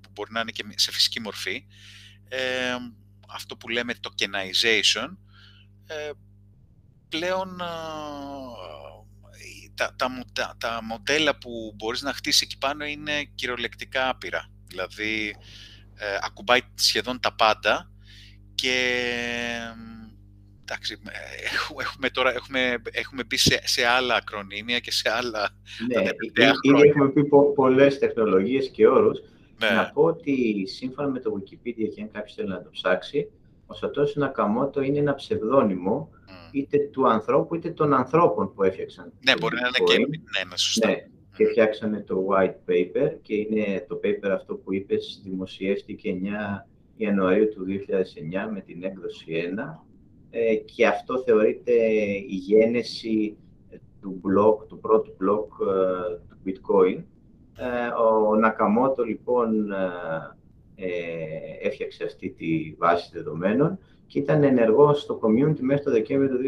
που μπορεί να είναι και σε φυσική μορφή, αυτό που λέμε tokenization, πλέον τα, τα, τα, μοντέλα που μπορείς να χτίσεις εκεί πάνω είναι κυριολεκτικά άπειρα. Δηλαδή, ε, ακουμπάει σχεδόν τα πάντα και εντάξει, ε, έχουμε, τώρα, έχουμε, έχουμε μπει σε, σε άλλα ακρονίμια και σε άλλα... Ναι, ήδη έχουμε πει πο, πολλές τεχνολογίες και όρους. Ναι. Να πω ότι σύμφωνα με το Wikipedia, και αν κάποιος θέλει να το ψάξει, ο Σατώσι Νακαμότο είναι ένα ψευδόνυμο είτε του ανθρώπου είτε των ανθρώπων που έφτιαξαν. Ναι, μπορεί να είναι και ναι, ναι, σωστά. Ναι, και φτιάξανε το white paper και είναι το paper αυτό που είπες δημοσιεύτηκε 9 Ιανουαρίου του 2009 με την έκδοση 1 ε, και αυτό θεωρείται η γένεση του block, του πρώτου block ε, του bitcoin. Ε, ο Νακαμότο λοιπόν έφτιαξε αυτή τη βάση δεδομένων και ήταν ενεργός στο community μέχρι το Δεκέμβριο του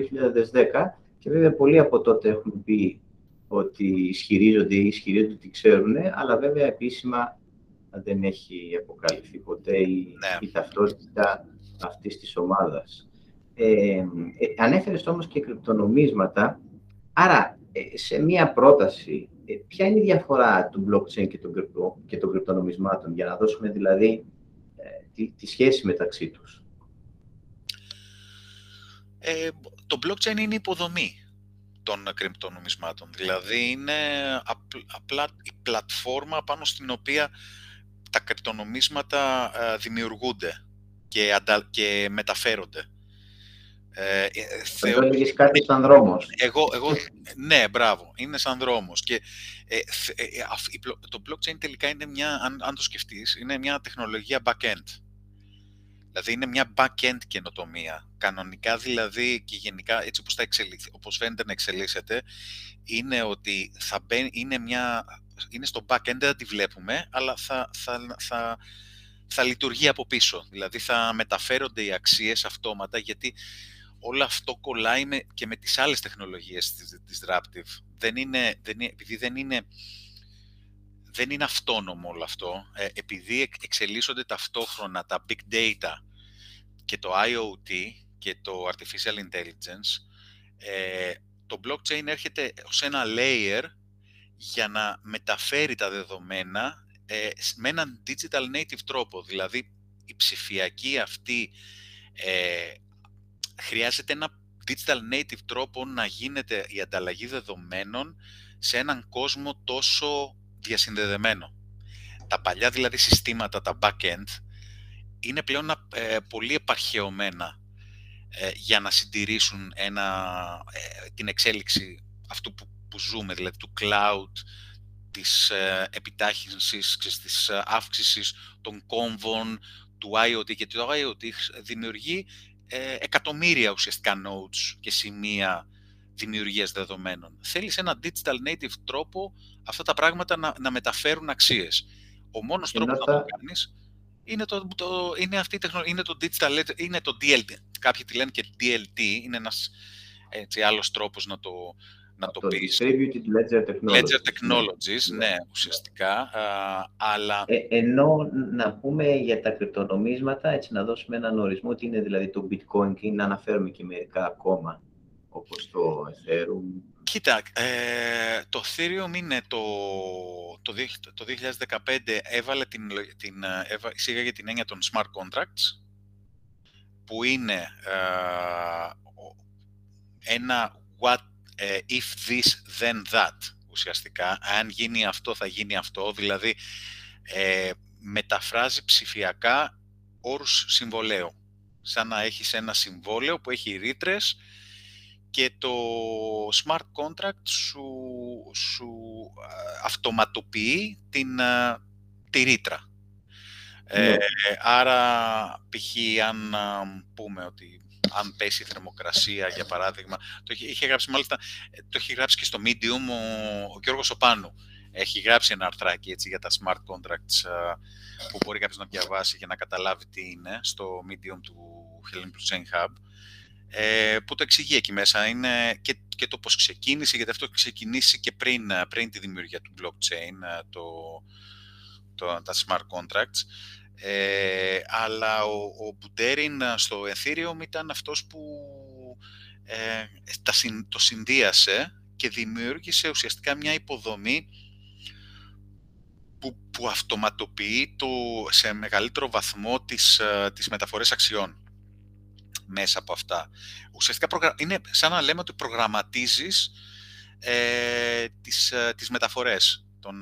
2010 και βέβαια πολλοί από τότε έχουν πει ότι ισχυρίζονται ή ισχυρίζονται ότι ξέρουν, αλλά βέβαια επίσημα δεν έχει αποκαλυφθεί ποτέ η, ναι. η ταυτότητα αυτής της ομάδας. Ε, ε, ανέφερες όμως και κρυπτονομίσματα, άρα ε, σε μία πρόταση, ε, ποια είναι η διαφορά του blockchain και των, κρυπτο, και των κρυπτονομισμάτων, για να δώσουμε δηλαδή ε, τη, τη σχέση μεταξύ τους; Ε, το blockchain είναι υποδομή των κρυπτονομισμάτων. Δηλαδή είναι απλά η πλατφόρμα πάνω στην οποία τα κρυπτονομίσματα ε, δημιουργούνται και, αντα, και μεταφέρονται. Ε, ε θεω... Εδώ κάτι σαν δρόμος. Εγώ, εγώ, ναι, μπράβο, είναι σαν δρόμος. Και, ε, το blockchain τελικά είναι μια, αν, αν το σκεφτείς, είναι μια τεχνολογία back-end. Δηλαδή είναι μια back-end καινοτομία. Κανονικά δηλαδή και γενικά έτσι όπως, θα όπως φαίνεται να εξελίσσεται είναι ότι θα είναι, μια, είναι στο back-end, δεν τη βλέπουμε, αλλά θα, θα, θα, θα λειτουργεί από πίσω. Δηλαδή θα μεταφέρονται οι αξίες αυτόματα γιατί όλο αυτό κολλάει με, και με τις άλλες τεχνολογίες της disruptive. Δεν είναι, δεν είναι, επειδή δεν είναι, δεν είναι αυτόνομο όλο αυτό, ε, επειδή εξελίσσονται ταυτόχρονα τα big data και το IoT και το Artificial Intelligence, ε, το blockchain έρχεται ως ένα layer για να μεταφέρει τα δεδομένα ε, με έναν digital native τρόπο. Δηλαδή, η ψηφιακή αυτή ε, χρειάζεται ένα digital native τρόπο να γίνεται η ανταλλαγή δεδομένων σε έναν κόσμο τόσο διασυνδεδεμένο. Τα παλιά δηλαδή συστήματα, τα back-end, είναι πλέον ε, πολύ επαρχαιωμένα ε, για να συντηρήσουν ένα, ε, την εξέλιξη αυτού που, που ζούμε, δηλαδή του cloud, της ε, επιτάχυνσης, της αύξησης των κόμβων, του του IoT, γιατί το IoT δημιουργεί ε, εκατομμύρια ουσιαστικά nodes και σημεία δημιουργίας δεδομένων. Θέλεις ένα digital native τρόπο αυτά τα πράγματα να, να μεταφέρουν αξίες. Ο μόνος τρόπος να το κάνεις είναι, το, το, είναι αυτή η τεχνολογία, είναι το digital, είναι το DLT. Κάποιοι τη λένε και DLT, είναι ένας έτσι, άλλος τρόπος να το, να το, το πεις. Distributed Ledger Technologies. Ledger Technologies, ναι, ναι ουσιαστικά. Α, αλλά... Ε, ενώ να πούμε για τα κρυπτονομίσματα, έτσι να δώσουμε έναν ορισμό, ότι είναι δηλαδή το bitcoin και να αναφέρουμε και μερικά ακόμα, όπως το Ethereum. Κοίτα, ε, το Ethereum είναι το, το, το 2015 έβαλε την, την, εισήγαγε την έννοια των smart contracts, που είναι ε, ένα what ε, if this, then that, ουσιαστικά. Αν γίνει αυτό, θα γίνει αυτό. Δηλαδή, ε, μεταφράζει ψηφιακά όρους συμβολέου. Σαν να έχεις ένα συμβόλαιο που έχει ρήτρες και το smart contract σου, σου αυτοματοποιεί την, τη ρήτρα. Ε, ναι. άρα, π.χ. αν πούμε ότι αν πέσει η θερμοκρασία, για παράδειγμα. Το είχε, γράψει μάλιστα, ε, το έχει γράψει και στο Medium ο, ο Γιώργος Οπάνου. Έχει γράψει ένα αρθράκι έτσι, για τα smart contracts που μπορεί κάποιος να διαβάσει για να καταλάβει τι είναι στο Medium του Helen Blockchain Hub. Ε, που το εξηγεί εκεί μέσα είναι και, και το πώς ξεκίνησε, γιατί αυτό ξεκινήσει και πριν, πριν τη δημιουργία του blockchain, το, το, τα smart contracts. Ε, αλλά ο, ο Μπουτέριν στο Ethereum ήταν αυτός που ε, το συνδύασε και δημιούργησε ουσιαστικά μια υποδομή που, που αυτοματοποιεί το, σε μεγαλύτερο βαθμό τις, ε, τις μεταφορές αξιών μέσα από αυτά. Ουσιαστικά είναι σαν να λέμε ότι προγραμματίζεις ε, τις, ε, τις μεταφορές των,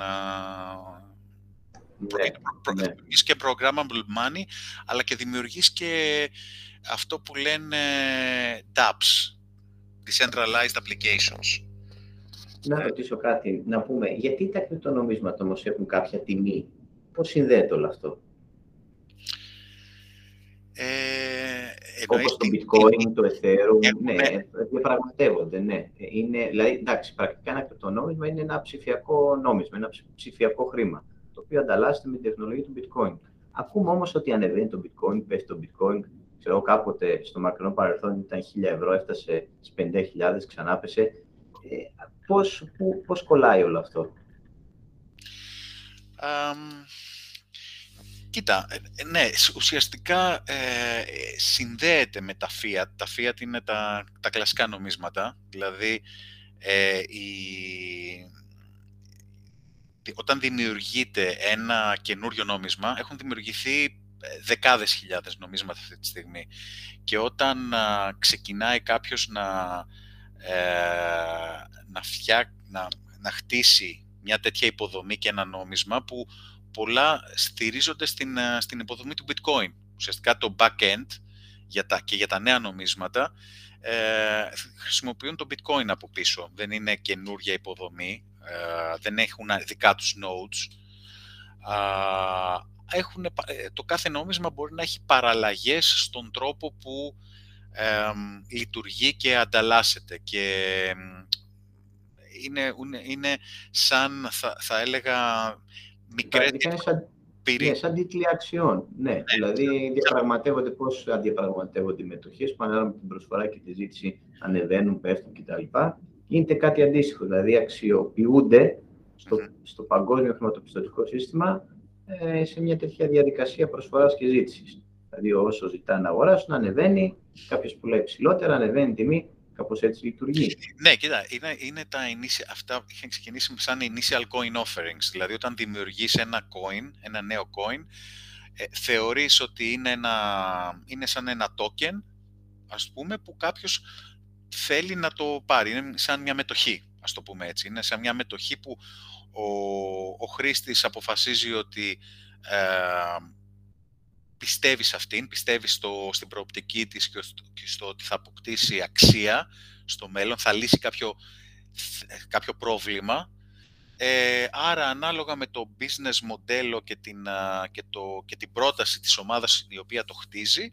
ναι, ναι. και programmable money, αλλά και δημιουργείς και αυτό που λένε DApps, Decentralized Applications. Να ρωτήσω κάτι, να πούμε, γιατί τα κρυπτονομίσματα όμως έχουν κάποια τιμή, πώς συνδέεται όλο αυτό; Ε, Όπως το bitcoin, το ethereum, ναι, διαπραγματεύονται, ναι. Είναι, δηλαδή, εντάξει, πρακτικά ένα κρυπτονόμισμα είναι ένα ψηφιακό νόμισμα, ένα ψηφιακό χρήμα το οποίο ανταλλάσσεται με την τεχνολογία του bitcoin. Ακούμε όμως ότι ανεβαίνει το bitcoin, πέφτει το bitcoin, ξέρω κάποτε στο μακρινό παρελθόν ήταν 1000 ευρώ, έφτασε στις 50.000, ξανά πέσε. Ε, πώς, πώς κολλάει όλο αυτό; Um, κοίτα, ε, ναι, ουσιαστικά ε, συνδέεται με τα fiat. Τα fiat είναι τα, τα κλασικά νομίσματα, δηλαδή ε, η, όταν δημιουργείται ένα καινούριο νόμισμα, έχουν δημιουργηθεί ε, δεκάδες χιλιάδες νομίσματα αυτή τη στιγμή. Και όταν ξεκινάει κάποιος να, ε, να, να, να χτίσει μια τέτοια υποδομή και ένα νόμισμα που πολλά στηρίζονται στην, στην υποδομή του bitcoin. Ουσιαστικά το back-end για τα, και για τα νέα νομίσματα ε, χρησιμοποιούν το bitcoin από πίσω. Δεν είναι καινούργια υποδομή, ε, δεν έχουν δικά τους nodes. Έχουν, ε, το κάθε νόμισμα μπορεί να έχει παραλλαγές στον τρόπο που λειτουργεί και ανταλλάσσεται και είναι, είναι σαν, θα, θα έλεγα, μικρές είναι σαν, ναι, σαν τίτλοι αξιών. Ναι, ναι, δηλαδή διαπραγματεύονται πώς αντιπραγματεύονται οι μετοχές, που ανάλογα με την προσφορά και τη ζήτηση ανεβαίνουν, πέφτουν κτλ γίνεται κάτι αντίστοιχο. Δηλαδή, αξιοποιούνται στο, στο παγκόσμιο χρηματοπιστωτικό σύστημα ε, σε μια τέτοια διαδικασία προσφοράς και ζήτησης. Δηλαδή, όσο ζητά να αγοράσουν, ανεβαίνει, κάποιος πουλάει ψηλότερα, ανεβαίνει η τιμή, κάπως έτσι λειτουργεί. Ναι, κοίτα, είναι, είναι τα initial, αυτά είχαν ξεκινήσει σαν initial coin offerings. Δηλαδή, όταν δημιουργείς ένα coin, ένα νέο coin, ε, θεωρείς ότι είναι, ένα, είναι σαν ένα token, ας πούμε, που κάποιος θέλει να το πάρει. Είναι σαν μια μετοχή, ας το πούμε έτσι. Είναι σαν μια μετοχή που ο, ο χρήστης αποφασίζει ότι ε, πιστεύεις σε αυτήν, πιστεύεις στο, στην προοπτική της και στο, και στο ότι θα αποκτήσει αξία στο μέλλον, θα λύσει κάποιο, κάποιο πρόβλημα. Ε, άρα, ανάλογα με το business μοντέλο και την, και, το, και την πρόταση της ομάδας η οποία το χτίζει,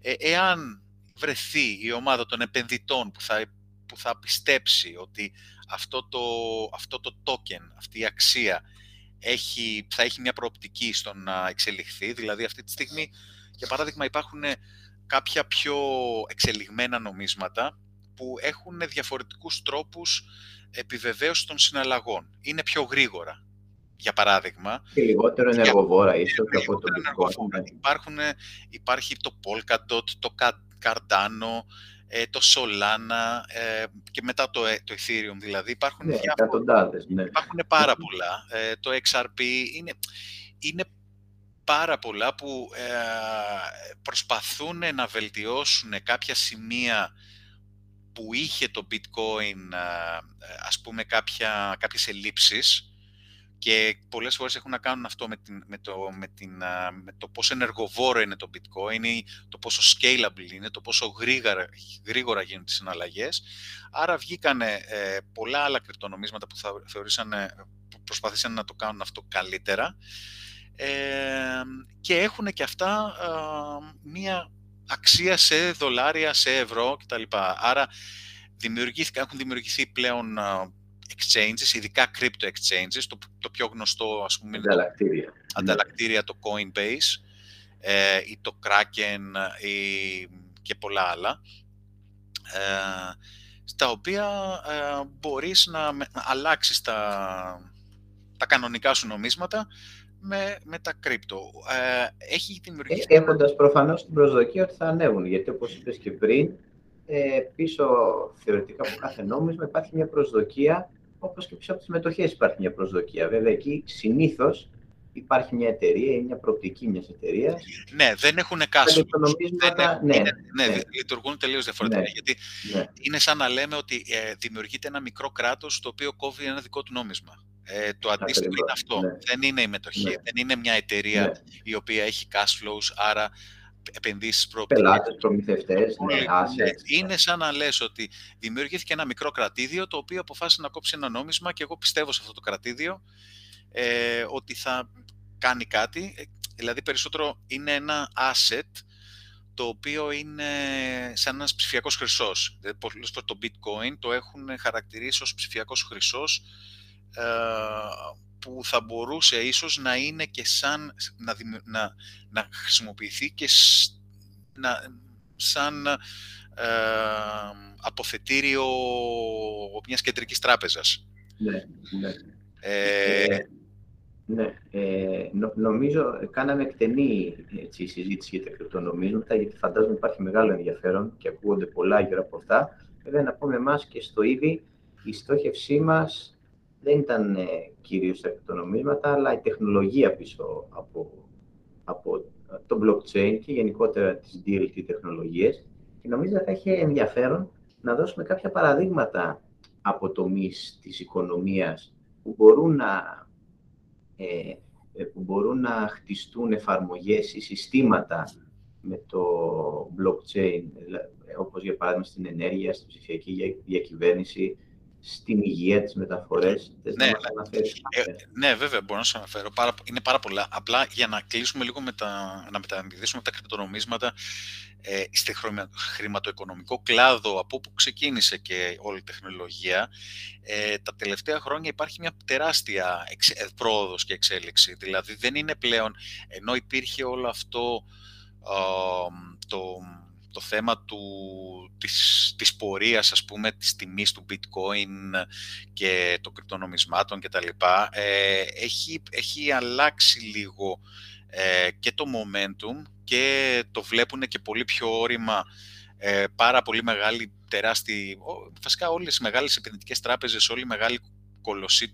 ε, εάν βρεθεί η ομάδα των επενδυτών που θα, που θα πιστέψει ότι αυτό το, αυτό το token, αυτή η αξία έχει, θα έχει μια προοπτική στο να εξελιχθεί, δηλαδή αυτή τη στιγμή, για παράδειγμα, υπάρχουν κάποια πιο εξελιγμένα νομίσματα που έχουν διαφορετικούς τρόπους επιβεβαίωσης των συναλλαγών. Είναι πιο γρήγορα, για παράδειγμα. Και λιγότερο ενεργοβόρα, ίσως, από το Bitcoin. Υπάρχουν, υπάρχει το Polkadot, το Cardano, ε, το Solana ε, και μετά το, ε, το Ethereum δηλαδή. Υπάρχουν, ναι, ναι. υπάρχουν πάρα πολλά. το XRP είναι, είναι πάρα πολλά που προσπαθούν να βελτιώσουν κάποια σημεία που είχε το bitcoin, ας πούμε, κάποια, κάποιες ελλείψεις και πολλές φορές έχουν να κάνουν αυτό με, την, με, το, με, την, με το πόσο ενεργοβόρο είναι το bitcoin ή το πόσο scalable είναι, το πόσο γρήγορα, γρήγορα γίνουν τις συναλλαγές. Άρα βγήκαν ε, πολλά άλλα κρυπτονομίσματα που θα θεωρήσανε, που προσπαθήσαν να το κάνουν αυτό καλύτερα ε, και έχουν και αυτά μία αξία σε δολάρια, σε ευρώ κτλ. Άρα δημιουργήθηκαν, έχουν δημιουργηθεί πλέον exchanges, ειδικά crypto exchanges, το, το πιο γνωστό ας πούμε ανταλλακτήρια, το, ανταλλακτήρια το Coinbase ε, ή το Kraken ή, και πολλά άλλα ε, στα οποία ε, μπορείς να, να αλλάξεις τα, τα κανονικά σου νομίσματα με, με τα κρύπτο. Ε, έχει δημιουργήσει... Ε, έχοντας προφανώς την προσδοκία ότι θα ανέβουν, γιατί όπως είπες και πριν, ε, πίσω θεωρητικά από κάθε νόμισμα υπάρχει μια προσδοκία, όπως και πίσω από τις μετοχές υπάρχει μια προσδοκία. Βέβαια εκεί συνήθως υπάρχει μια εταιρεία ή μια προοπτική μιας εταιρείας. Ναι, δεν έχουν cash ναι, ναι, ναι, λειτουργούν τελείως διαφορετικά. Ναι, γιατί ναι. είναι σαν να λέμε ότι ε, δημιουργείται ένα μικρό κράτος το οποίο κόβει ένα δικό του νόμισμα. Ε, το αντίστοιχο είναι αυτό. Ναι. Δεν είναι η μετοχή. Ναι. Δεν είναι μια εταιρεία ναι. η οποία έχει cash flows, άρα επενδύσεις προοπτικές. Πελάτες, προμηθευτές, ναι, ναι, Είναι σαν να λες ότι δημιουργήθηκε ένα μικρό κρατήδιο το οποίο αποφάσισε να κόψει ένα νόμισμα και εγώ πιστεύω σε αυτό το κρατήδιο ε, ότι θα κάνει κάτι. Ε, δηλαδή περισσότερο είναι ένα asset το οποίο είναι σαν ένας ψηφιακός χρυσός. Δηλαδή, το bitcoin το έχουν χαρακτηρίσει ως ψηφιακός χρυσός ε, που θα μπορούσε ίσως να είναι και σαν να, να, να χρησιμοποιηθεί και να, σαν ε, αποθετήριο μιας κεντρικής τράπεζας. Ναι, ναι. Ε, ε ναι, ε, νομίζω κάναμε εκτενή έτσι, συζήτηση για τα κρυπτονομίσματα, γιατί φαντάζομαι υπάρχει μεγάλο ενδιαφέρον και ακούγονται πολλά γύρω από αυτά. Βέβαια, να πούμε εμάς και στο ήδη, η στόχευσή μας δεν ήταν ε, κυρίως τα κρυπτονομίσματα, αλλά η τεχνολογία πίσω από, από το blockchain και γενικότερα τις DLT τεχνολογίες. Και νομίζω θα έχει ενδιαφέρον να δώσουμε κάποια παραδείγματα από τομείς της οικονομίας που μπορούν να, ε, ε, που μπορούν να χτιστούν εφαρμογές ή συστήματα με το blockchain, όπως για παράδειγμα στην ενέργεια, στην ψηφιακή διακυβέρνηση, στην υγεία, τις μεταφορές. Ναι, να ε, ναι, βέβαια, μπορώ να σας αναφέρω. Πάρα, είναι πάρα πολλά. Απλά για να κλείσουμε λίγο με τα, να μεταμυδίσουμε τα κρυπτονομίσματα ε, στη χρηματοοικονομικό κλάδο από όπου ξεκίνησε και όλη η τεχνολογία, ε, τα τελευταία χρόνια υπάρχει μια τεράστια εξ, ε, πρόοδος και εξέλιξη. Δηλαδή δεν είναι πλέον, ενώ υπήρχε όλο αυτό το το θέμα του, της, της πορείας, ας πούμε, της τιμής του bitcoin και των κρυπτονομισμάτων και τα λοιπά, ε, έχει, έχει αλλάξει λίγο ε, και το momentum και το βλέπουν και πολύ πιο όρημα ε, πάρα πολύ μεγάλη, τεράστια, βασικά όλες οι μεγάλες επενδυτικές τράπεζες, όλοι οι μεγάλοι κολοσσοί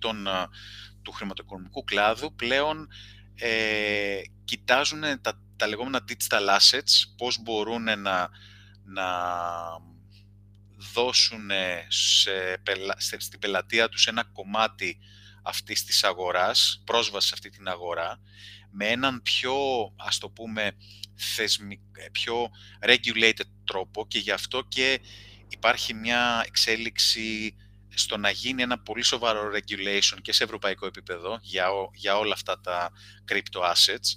του χρηματοοικονομικού κλάδου πλέον ε, κοιτάζουν τα τα λεγόμενα digital assets, πώς μπορούν να, να δώσουν σε, στην πελατεία τους ένα κομμάτι αυτής της αγοράς, πρόσβασης σε αυτή την αγορά, με έναν πιο, ας το πούμε, θεσμικ, πιο regulated τρόπο και γι' αυτό και υπάρχει μια εξέλιξη στο να γίνει ένα πολύ σοβαρό regulation και σε ευρωπαϊκό επίπεδο για, για όλα αυτά τα crypto assets.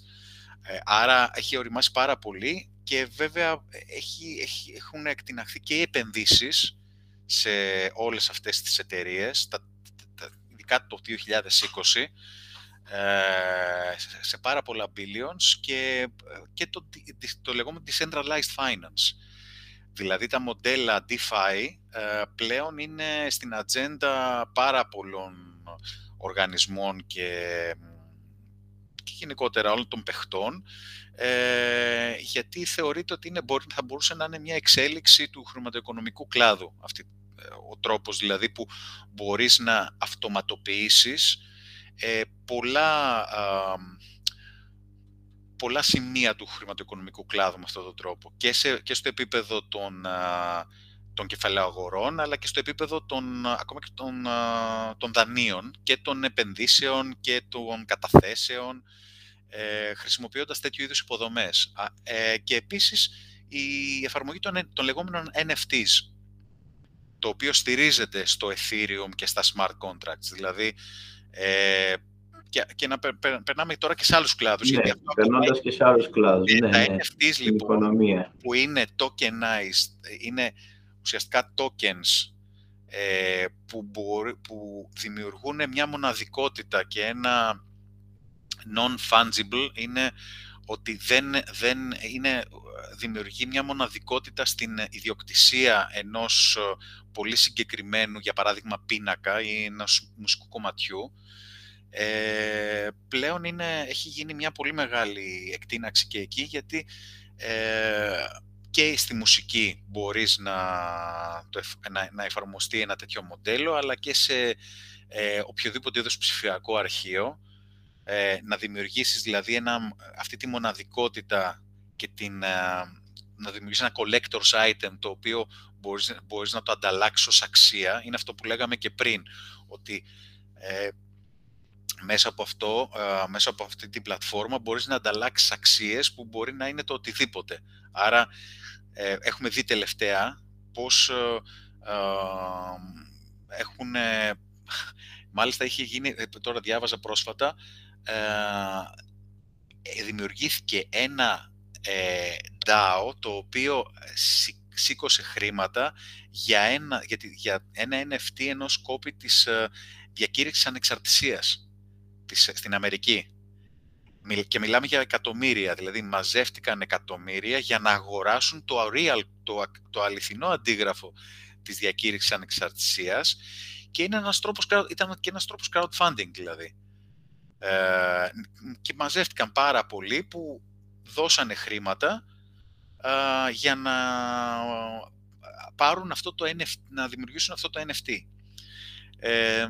Ε, άρα έχει οριμάσει πάρα πολύ και βέβαια έχει, έχει, έχουν εκτιναχθεί και οι επενδύσεις σε όλες αυτές τις εταιρείες, τα, τα, ειδικά το 2020, ε, σε πάρα πολλά billions και, και το, το λεγόμενο decentralized finance. Δηλαδή τα μοντέλα DeFi ε, πλέον είναι στην ατζέντα πάρα πολλών οργανισμών και, και γενικότερα όλων των παιχτών ε, γιατί θεωρείται ότι είναι, μπορεί, θα μπορούσε να είναι μια εξέλιξη του χρηματοοικονομικού κλάδου. Αυτή, ο τρόπος δηλαδή που μπορείς να αυτοματοποιήσεις ε, πολλά, πολλά σημεία του χρηματοοικονομικού κλάδου με αυτόν τον τρόπο και, σε, και στο επίπεδο των, α, των αγορών αλλά και στο επίπεδο των, ακόμα και των, των δανείων και των επενδύσεων και των καταθέσεων ε, χρησιμοποιώντας τέτοιου είδους υποδομές. Ε, και επίσης η εφαρμογή των, των λεγόμενων NFTs το οποίο στηρίζεται στο Ethereum και στα smart contracts. Δηλαδή, ε, και, και να περνάμε τώρα και σε άλλους κλάδους. Ναι, γιατί περνώντας και σε άλλους κλάδους. Ναι, τα ναι, NFTs λοιπόν, οικονομία. που είναι tokenized, είναι ουσιαστικά tokens ε, που, μπορεί, που δημιουργούν μια μοναδικότητα και ένα non-fungible είναι ότι δεν, δεν είναι, δημιουργεί μια μοναδικότητα στην ιδιοκτησία ενός πολύ συγκεκριμένου, για παράδειγμα, πίνακα ή ενός μουσικού κομματιού, ε, πλέον είναι, έχει γίνει μια πολύ μεγάλη εκτείναξη και εκεί, γιατί ε, και στη μουσική μπορείς να, το, να, να εφαρμοστεί ένα τέτοιο μοντέλο, αλλά και σε ε, οποιοδήποτε είδος ψηφιακό αρχείο, ε, να δημιουργήσεις δηλαδή ένα, αυτή τη μοναδικότητα και την, ε, να δημιουργήσεις ένα collector's item το οποίο μπορείς, μπορείς να το ανταλλάξεις ως αξία. Είναι αυτό που λέγαμε και πριν, ότι ε, μέσα από, αυτό, ε, μέσα από αυτή την πλατφόρμα μπορείς να ανταλλάξεις αξίες που μπορεί να είναι το οτιδήποτε. Άρα ε, έχουμε δει τελευταία πώς ε, έχουν... Μάλιστα είχε γίνει, τώρα διάβαζα πρόσφατα, δημιουργήθηκε ένα DAO το οποίο σήκωσε χρήματα για ένα, για, για ένα NFT ενός κόπη της διακήρυξης ανεξαρτησίας στην Αμερική. Και μιλάμε για εκατομμύρια, δηλαδή μαζεύτηκαν εκατομμύρια για να αγοράσουν το, real, το, το αληθινό αντίγραφο της διακήρυξης ανεξαρτησίας και είναι ένας τρόπος, ήταν και ένας τρόπος crowdfunding δηλαδή. Ε, και μαζεύτηκαν πάρα πολλοί που δώσανε χρήματα ε, για να πάρουν αυτό το NFT, να δημιουργήσουν αυτό το NFT. Ε,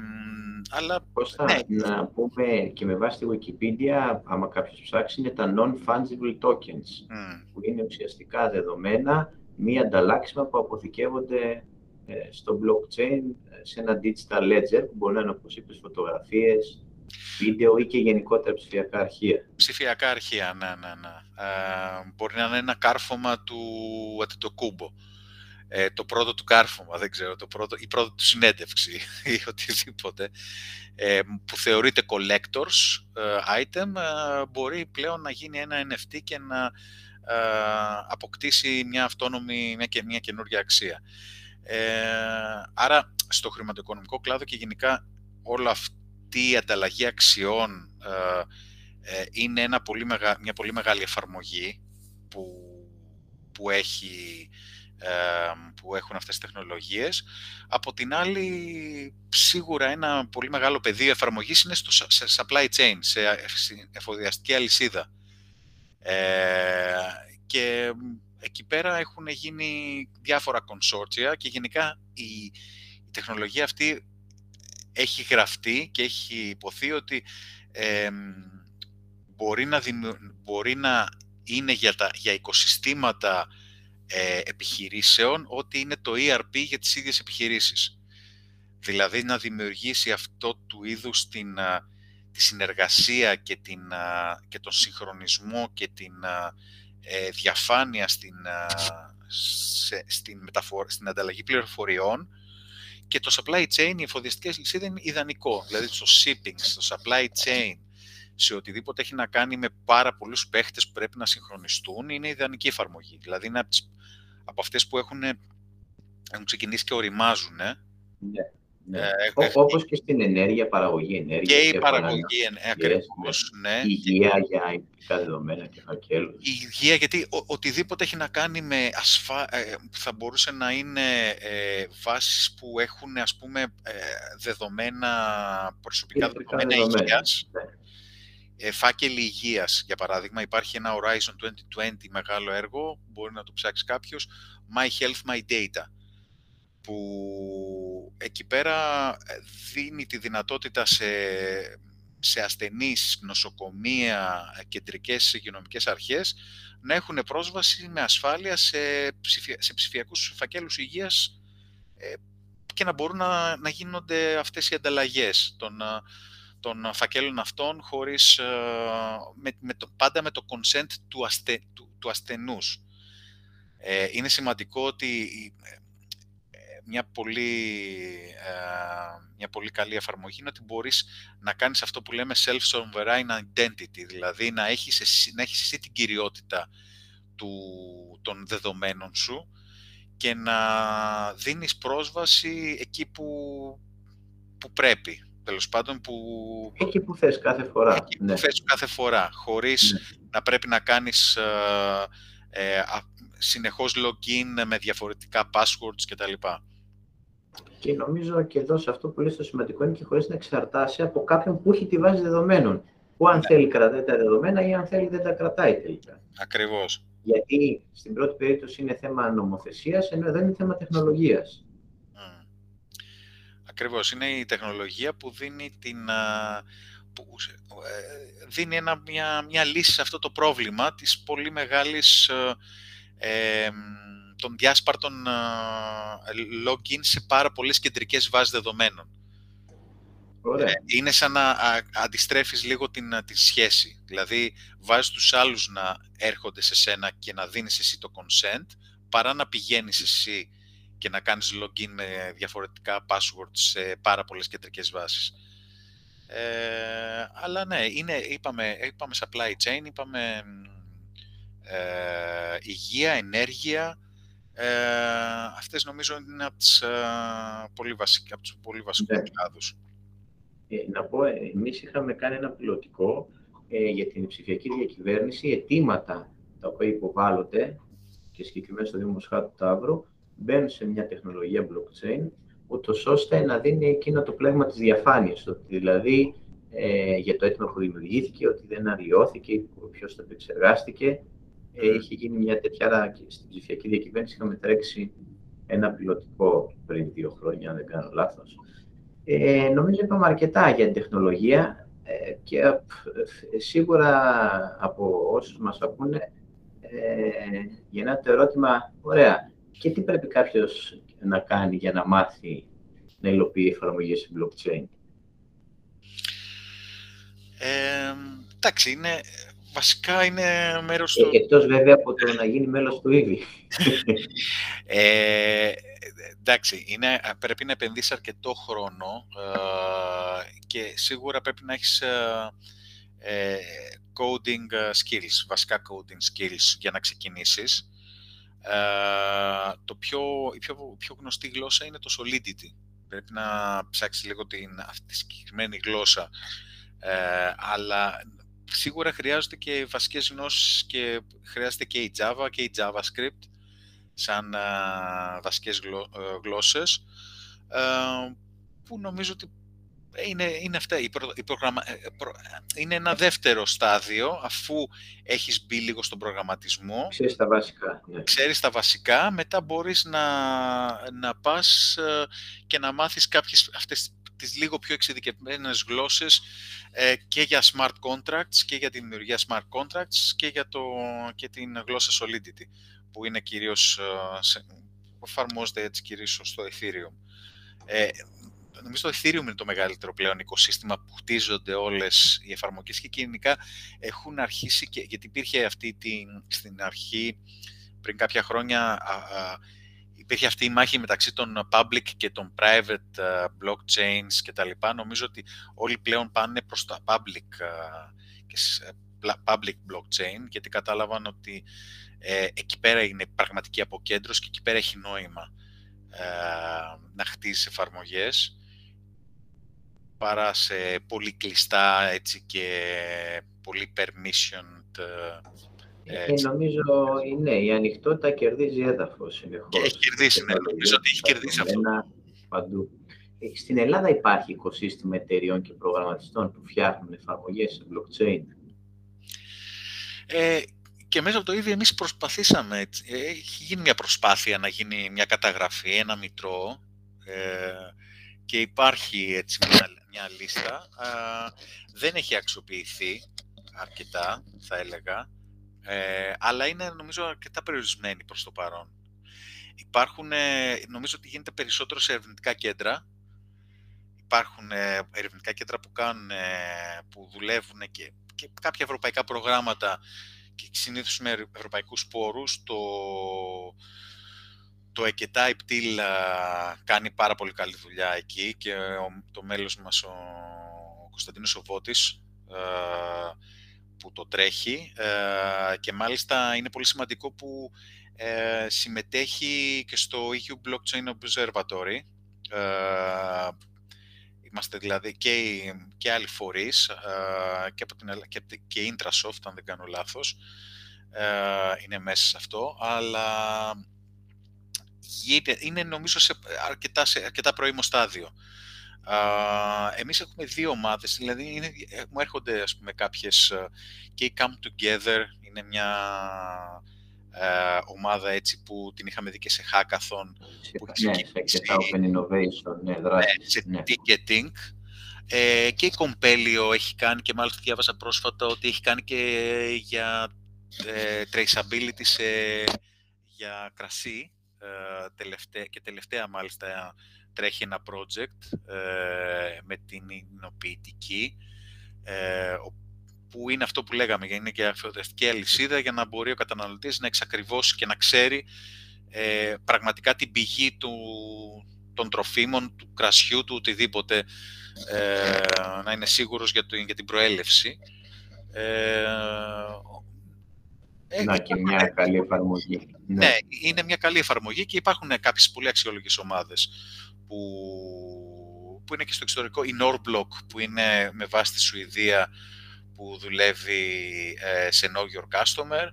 αλλά, Κώστα, ναι. να πούμε και με βάση τη Wikipedia, άμα κάποιος ψάξει, είναι τα non-fungible tokens, που είναι ουσιαστικά δεδομένα μη ανταλλάξιμα που αποθηκεύονται ε, στο blockchain σε ένα digital ledger, που μπορεί να είναι, όπως είπες, φωτογραφίες, βίντεο ή και γενικότερα ψηφιακά αρχεία. Ψηφιακά αρχεία, ναι, ναι, ναι. Ε, μπορεί να είναι ένα κάρφωμα του Αντιτοκούμπο ε, το πρώτο του κάρφωμα, δεν ξέρω, το πρώτο, η πρώτη του συνέντευξη (laughs) ή οτιδήποτε, ε, που θεωρείται collectors ε, item, ε, μπορεί πλέον να γίνει ένα NFT και να αποκτήσει μια αυτόνομη, μια, και, μια καινούργια αξία. άρα, στο χρηματοοικονομικό κλάδο και γενικά όλη αυτή η ανταλλαγή αξιών είναι ένα πολύ μια πολύ μεγάλη εφαρμογή που, που έχει που έχουν αυτές τις τεχνολογίες. Από την άλλη, σίγουρα ένα πολύ μεγάλο πεδίο εφαρμογής είναι στο σε supply chain, σε εφοδιαστική αλυσίδα. Ε, και εκεί πέρα έχουν γίνει διάφορα κονσόρτσια και γενικά η, η τεχνολογία αυτή έχει γραφτεί και έχει υποθεί ότι μπορεί, να μπορεί να είναι για, τα, για οικοσυστήματα ε, επιχειρήσεων ότι είναι το ERP για τις ίδιες επιχειρήσεις. Δηλαδή να δημιουργήσει αυτό του είδους την, τη συνεργασία και, την, και τον συγχρονισμό και την ε, διαφάνεια στην, σε, στην, μεταφορ, στην ανταλλαγή πληροφοριών και το supply chain, η εφοδιαστική λυσίδα είναι ιδανικό. Δηλαδή στο shipping, στο supply chain, σε οτιδήποτε έχει να κάνει με πάρα πολλούς παίχτες που πρέπει να συγχρονιστούν, είναι ιδανική εφαρμογή. Δηλαδή είναι από αυτές που έχουν, έχουν ξεκινήσει και οριμάζουν. Ε. Ναι. Ναι. Ε, Όπως και στην ενέργεια, παραγωγή ενέργειας. Και η παραγωγή ενέργεια, ακριβώς, ναι. ναι. Υγεία για ειδικά δεδομένα και φακέλους. Η υγεία, γιατί ο, οτιδήποτε έχει να κάνει με ασφα... Ε, θα μπορούσε να είναι ε, βάσεις που έχουν, ας πούμε, ε, δεδομένα, προσωπικά δεδομένα, δεδομένα υγείας. Ναι. Ε, φάκελοι υγείας, για παράδειγμα, υπάρχει ένα Horizon 2020 μεγάλο έργο, μπορεί να το ψάξει κάποιος, My Health, My Data που εκεί πέρα ε, δίνει τη δυνατότητα σε, σε ασθενείς, νοσοκομεία, κεντρικές υγειονομικές αρχές να έχουν πρόσβαση με ασφάλεια σε, ψηφια, σε ψηφιακούς φακέλους υγείας ε, και να μπορούν να, να γίνονται αυτές οι ανταλλαγές των, των φακέλων αυτών χωρίς, ε, με, με το, πάντα με το consent του, αστε, του, του ασθενούς. Ε, είναι σημαντικό ότι μια πολύ, ε, μια πολύ καλή εφαρμογή είναι ότι μπορείς να κάνεις αυτό που λέμε self-sovereign identity, δηλαδή να έχεις, εσύ, να έχεις εσύ την κυριότητα του, των δεδομένων σου και να δίνεις πρόσβαση εκεί που, που πρέπει. Τέλος πάντων που... Εκεί που θες κάθε φορά. Εκεί που ναι. θες κάθε φορά, χωρίς ναι. να πρέπει να κάνεις ε, ε, συνεχώς login με διαφορετικά passwords κτλ. Και νομίζω και εδώ σε αυτό που λες το σημαντικό είναι και χωρίς να εξαρτάσει από κάποιον που έχει τη βάση δεδομένων. Που αν ναι. θέλει κρατάει τα δεδομένα ή αν θέλει δεν τα κρατάει τελικά. Ακριβώς. Γιατί στην πρώτη περίπτωση είναι θέμα νομοθεσίας, ενώ εδώ είναι θέμα τεχνολογίας. Mm. Ακριβώς. Είναι η τεχνολογία που δίνει, την, που ε, δίνει ένα, μια, μια λύση σε αυτό το πρόβλημα της πολύ μεγάλης ε, των διάσπαρτων login σε πάρα πολλές κεντρικές βάσεις δεδομένων. Ωραία. Ε, είναι σαν να αντιστρέφεις λίγο την, τη σχέση. Δηλαδή, βάζεις τους άλλους να έρχονται σε σένα και να δίνεις εσύ το consent, παρά να πηγαίνεις εσύ και να κάνεις login με διαφορετικά passwords σε πάρα πολλές κεντρικές βάσεις. Ε, αλλά ναι, είναι, είπαμε, είπαμε supply chain, είπαμε ε, υγεία, ενέργεια, ε, αυτές νομίζω είναι από, τις, ε, πολύ βασικ, από τους πολύ βασικούς ναι. κλάδους. Ε, να πω, ε, εμείς είχαμε κάνει ένα πιλωτικό ε, για την ψηφιακή διακυβέρνηση, αιτήματα τα οποία υποβάλλονται και συγκεκριμένα στο Δήμο του Ταύρου, μπαίνουν σε μια τεχνολογία blockchain, ούτως ώστε να δίνει εκείνο το πλέγμα της διαφάνειας, ότι δηλαδή ε, για το αίτημα που δημιουργήθηκε, ότι δεν αλλοιώθηκε, ποιος το επεξεργάστηκε, ε, είχε γίνει μια τέτοια, στην ψηφιακή διακυβέρνηση είχαμε τρέξει ένα πιλωτικό πριν δύο χρόνια, αν δεν κάνω λάθος. Ε, νομίζω είπαμε αρκετά για την τεχνολογία ε, και ε, σίγουρα από όσους μας ακούνε ε, γεννά το ερώτημα, ωραία, και τι πρέπει κάποιος να κάνει για να μάθει να υλοποιεί εφαρμογές σε blockchain; Ε, εντάξει, είναι βασικά είναι μέρος του... Ε, εκτός βέβαια από το να γίνει μέλος του ήδη. ε, εντάξει, είναι, πρέπει να επενδύσεις αρκετό χρόνο ε, και σίγουρα πρέπει να έχεις ε, ε coding skills, βασικά coding skills για να ξεκινήσεις. Το πιο, η πιο, πιο γνωστή γλώσσα είναι το Solidity. Πρέπει να ψάξεις λίγο την, αυτή τη συγκεκριμένη γλώσσα. αλλά σίγουρα χρειάζονται και βασικές γνώσεις και χρειάζεται και η Java και η JavaScript σαν α, βασικές γλω, ε, γλώσσες που νομίζω ότι είναι, είναι αυτά. Η η προγραμμα, ε, είναι ένα δεύτερο στάδιο αφού έχεις μπει λίγο στον προγραμματισμό. Ξέρεις τα βασικά. Ναι. Ξέρεις τα βασικά, μετά μπορείς να, να πας ε, και να μάθεις κάποιες αυτές τις λίγο πιο εξειδικευμένες γλώσσες ε, και για smart contracts και για τη δημιουργία smart contracts και για το, και την γλώσσα Solidity που είναι κυρίως, ε, εφαρμόζεται έτσι κυρίως στο Ethereum. Ε, νομίζω το Ethereum είναι το μεγαλύτερο πλέον οικοσύστημα που χτίζονται όλες οι εφαρμογές και κοινικά έχουν αρχίσει, και, γιατί υπήρχε αυτή την, στην αρχή πριν κάποια χρόνια υπήρχε αυτή η μάχη μεταξύ των public και των private uh, blockchains και τα λοιπά. Νομίζω ότι όλοι πλέον πάνε προς τα public, uh, και, public blockchain γιατί κατάλαβαν ότι ε, εκεί πέρα είναι πραγματική αποκέντρωση και εκεί πέρα έχει νόημα ε, να χτίσει εφαρμογές παρά σε πολύ κλειστά έτσι και πολύ permissioned ε, ε νομίζω ναι, η ανοιχτότητα κερδίζει έδαφος συνεχώς. Και έχει κερδίσει, ναι, νομίζω ότι έχει κερδίσει αυτό. Παντού. Ε, στην Ελλάδα υπάρχει οικοσύστημα εταιριών και προγραμματιστών που φτιάχνουν εφαρμογές σε blockchain; Ε, και μέσα από το ίδιο εμείς προσπαθήσαμε, ε, έχει γίνει μια προσπάθεια να γίνει μια καταγραφή, ένα μητρό ε, και υπάρχει έτσι μια, μια λίστα. δεν έχει αξιοποιηθεί αρκετά, θα έλεγα, ε, αλλά είναι νομίζω αρκετά περιορισμένη προς το παρόν. Υπάρχουν, νομίζω ότι γίνεται περισσότερο σε ερευνητικά κέντρα. Υπάρχουν ερευνητικά κέντρα που, κάνουν, που δουλεύουν και και κάποια ευρωπαϊκά προγράμματα και συνήθως με ευρωπαϊκούς πόρους, το, το ΕΚΕΤΑ Υπτήλ κάνει πάρα πολύ καλή δουλειά εκεί και το μέλος μας ο Κωνσταντίνος Σοβότης που το τρέχει και μάλιστα είναι πολύ σημαντικό που ε, συμμετέχει και στο EU Blockchain Observatory Είμαστε δηλαδή και, και άλλοι φορείς και, από την, και, και Intrasoft, αν δεν κάνω λάθος, είναι μέσα σε αυτό, αλλά είναι νομίζω σε αρκετά, σε αρκετά πρώιμο στάδιο. εμείς έχουμε δύο ομάδες, δηλαδή είναι, μου έρχονται ας πούμε κάποιες και η Come Together είναι μια ε, ομάδα έτσι που την είχαμε δει και σε hackathon. Που ναι, σε Open Innovation, ναι, δράση. Ναι, σε ναι. ticketing. Ε, και η Compelio έχει κάνει και μάλιστα διάβασα πρόσφατα ότι έχει κάνει και για ε, traceability σε, για κρασί ε, τελευταία, και τελευταία μάλιστα τρέχει ένα project ε, με την εινοποιητική ε, που είναι αυτό που λέγαμε, είναι και αφιερωτική αλυσίδα για να μπορεί ο καταναλωτής να εξακριβώσει και να ξέρει ε, πραγματικά την πηγή του, των τροφίμων, του κρασιού, του οτιδήποτε, ε, να είναι σίγουρος για, το, για την προέλευση. Ε, ε να και μια καλή εφαρμογή. Ναι. ναι. είναι μια καλή εφαρμογή και υπάρχουν κάποιες πολύ αξιολογικές ομάδες που, που είναι και στο εξωτερικό. Η Norblock που είναι με βάση τη Σουηδία που δουλεύει ε, σε Know Your Customer,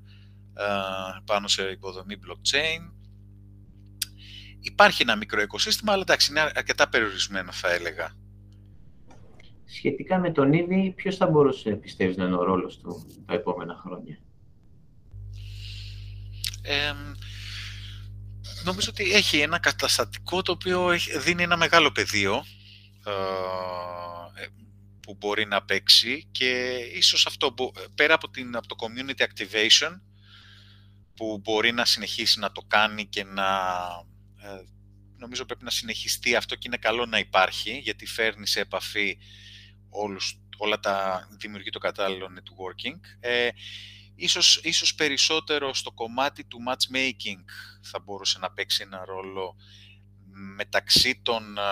ε, πάνω σε υποδομή blockchain. Υπάρχει ένα μικρό οικοσύστημα, αλλά εντάξει, είναι αρκετά περιορισμένο θα έλεγα. Σχετικά με τον ήδη, ποιος θα μπορούσε, πιστεύεις, να είναι ο ρόλος του τα επόμενα χρόνια; Νομίζω ότι έχει ένα καταστατικό το οποίο δίνει ένα μεγάλο πεδίο ε, που μπορεί να παίξει και ίσως αυτό, πέρα από, την, από το community activation, που μπορεί να συνεχίσει να το κάνει και να... Ε, νομίζω πρέπει να συνεχιστεί αυτό και είναι καλό να υπάρχει, γιατί φέρνει σε επαφή όλους, όλα τα... δημιουργεί το κατάλληλο networking. Ε, ίσως, ίσως περισσότερο στο κομμάτι του matchmaking θα μπορούσε να παίξει ένα ρόλο μεταξύ των, ε,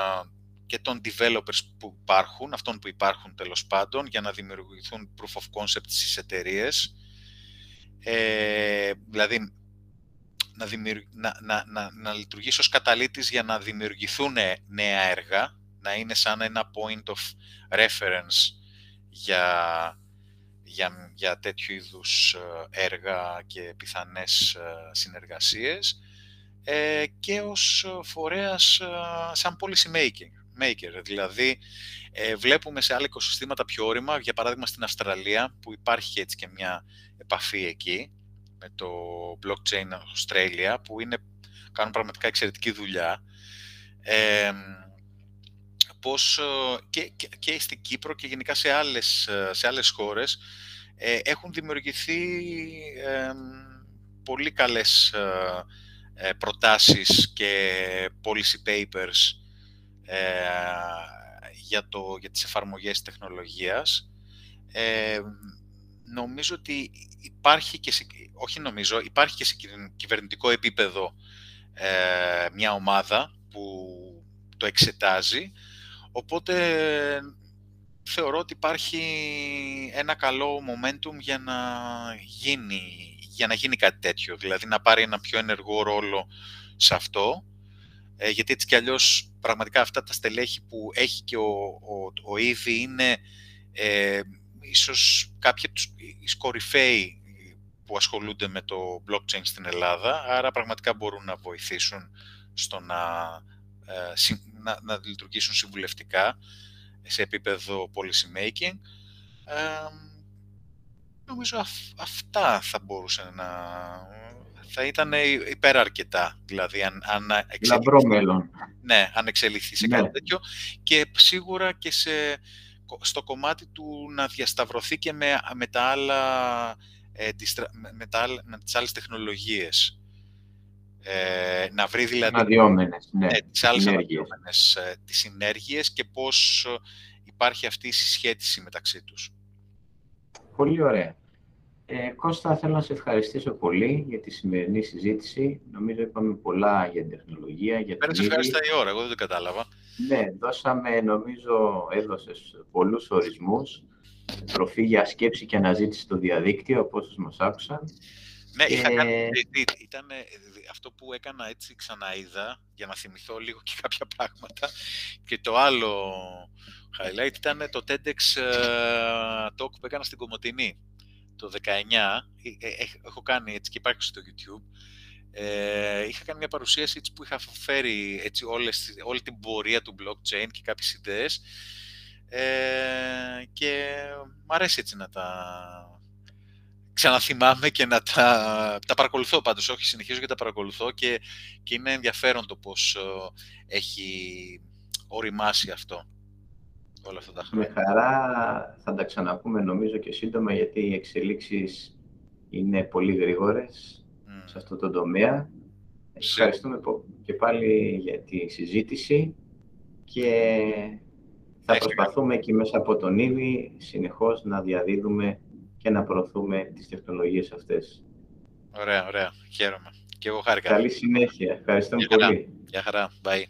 και των developers που υπάρχουν, αυτών που υπάρχουν τέλος πάντων, για να δημιουργηθούν proof of concept στις εταιρείες. Ε, δηλαδή, να, να, να, να, να λειτουργήσει ως καταλήτης για να δημιουργηθούν νέα έργα, να είναι σαν ένα point of reference για, για, για τέτοιου είδους ε, έργα και πιθανές ε, συνεργασίες ε, και ως φορέας σαν policy making maker. Δηλαδή, ε, βλέπουμε σε άλλα οικοσυστήματα πιο όρημα, για παράδειγμα στην Αυστραλία, που υπάρχει έτσι και μια επαφή εκεί, με το blockchain Australia, που είναι, κάνουν πραγματικά εξαιρετική δουλειά. Ε, πώς και, και, και, στην Κύπρο και γενικά σε άλλες, σε άλλες χώρες ε, έχουν δημιουργηθεί ε, πολύ καλές ε, προτάσεις και policy papers ε, για, το, για τις εφαρμογές τεχνολογίας. Ε, νομίζω ότι υπάρχει και σε, όχι νομίζω, υπάρχει και σε κυβερνητικό επίπεδο ε, μια ομάδα που το εξετάζει, οπότε θεωρώ ότι υπάρχει ένα καλό momentum για να γίνει, για να γίνει κάτι τέτοιο, δηλαδή να πάρει ένα πιο ενεργό ρόλο σε αυτό, ε, γιατί έτσι κι αλλιώς πραγματικά αυτά τα στελέχη που έχει και ο, ο, ο Ήδη είναι ε, ίσως κάποιοι από τους κορυφαίοι που ασχολούνται με το blockchain στην Ελλάδα, άρα πραγματικά μπορούν να βοηθήσουν στο να, ε, να, να λειτουργήσουν συμβουλευτικά σε επίπεδο policy making. Ε, νομίζω αυτά θα μπορούσε να... θα ήταν υπεραρκετά, δηλαδή αν, αν εξελιχθεί, μέλλον. Ναι, αν εξελιχθεί σε ναι. κάτι τέτοιο και σίγουρα και σε, στο κομμάτι του να διασταυρωθεί και με, με τα άλλα ε, τις, με, τα, με τις άλλες τεχνολογίες. Ε, να βρει δηλαδή αναδυόμενες, ναι, ναι, τις άλλες αναδυόμενες ε, τις συνέργειες και πώς υπάρχει αυτή η συσχέτιση μεταξύ τους. Πολύ ωραία. Ε, Κώστα, θέλω να σε ευχαριστήσω πολύ για τη σημερινή συζήτηση. Νομίζω είπαμε πολλά για την τεχνολογία. Για Πέρασε ευχαριστά η ώρα, εγώ δεν το κατάλαβα. Ναι, δώσαμε, νομίζω, έδωσες πολλούς ορισμούς τροφή για σκέψη και αναζήτηση στο διαδίκτυο, από όσους μας άκουσαν. Ναι, είχα κάνει, ήταν αυτό που έκανα έτσι ξαναείδα, για να θυμηθώ λίγο και κάποια πράγματα. Και το άλλο highlight ήταν το TEDx ε, talk που έκανα στην Κομωτινή το 19. Ε, ε, έχω κάνει έτσι και υπάρχει στο YouTube. Ε, είχα κάνει μια παρουσίαση έτσι, που είχα φέρει έτσι, όλες, όλη την πορεία του blockchain και κάποιες ιδέες ε, και μ' αρέσει έτσι να τα ξαναθυμάμαι και να τα, τα παρακολουθώ πάντως, όχι συνεχίζω και τα παρακολουθώ και, και είναι ενδιαφέρον το πώς ε, έχει οριμάσει αυτό όλα αυτά τα χρόνια. Με χαρά θα τα ξαναπούμε νομίζω και σύντομα γιατί οι εξελίξεις είναι πολύ γρήγορες σε αυτό το τομέα. Ευχαριστούμε και πάλι για τη συζήτηση και θα προσπαθούμε εκεί μέσα από τον ήδη συνεχώς να διαδίδουμε και να προωθούμε τις τεχνολογίες αυτές. Ωραία, ωραία. Χαίρομαι. Και εγώ χάρηκα. Καλή συνέχεια. Ευχαριστώ πολύ. Γεια χαρά. Bye.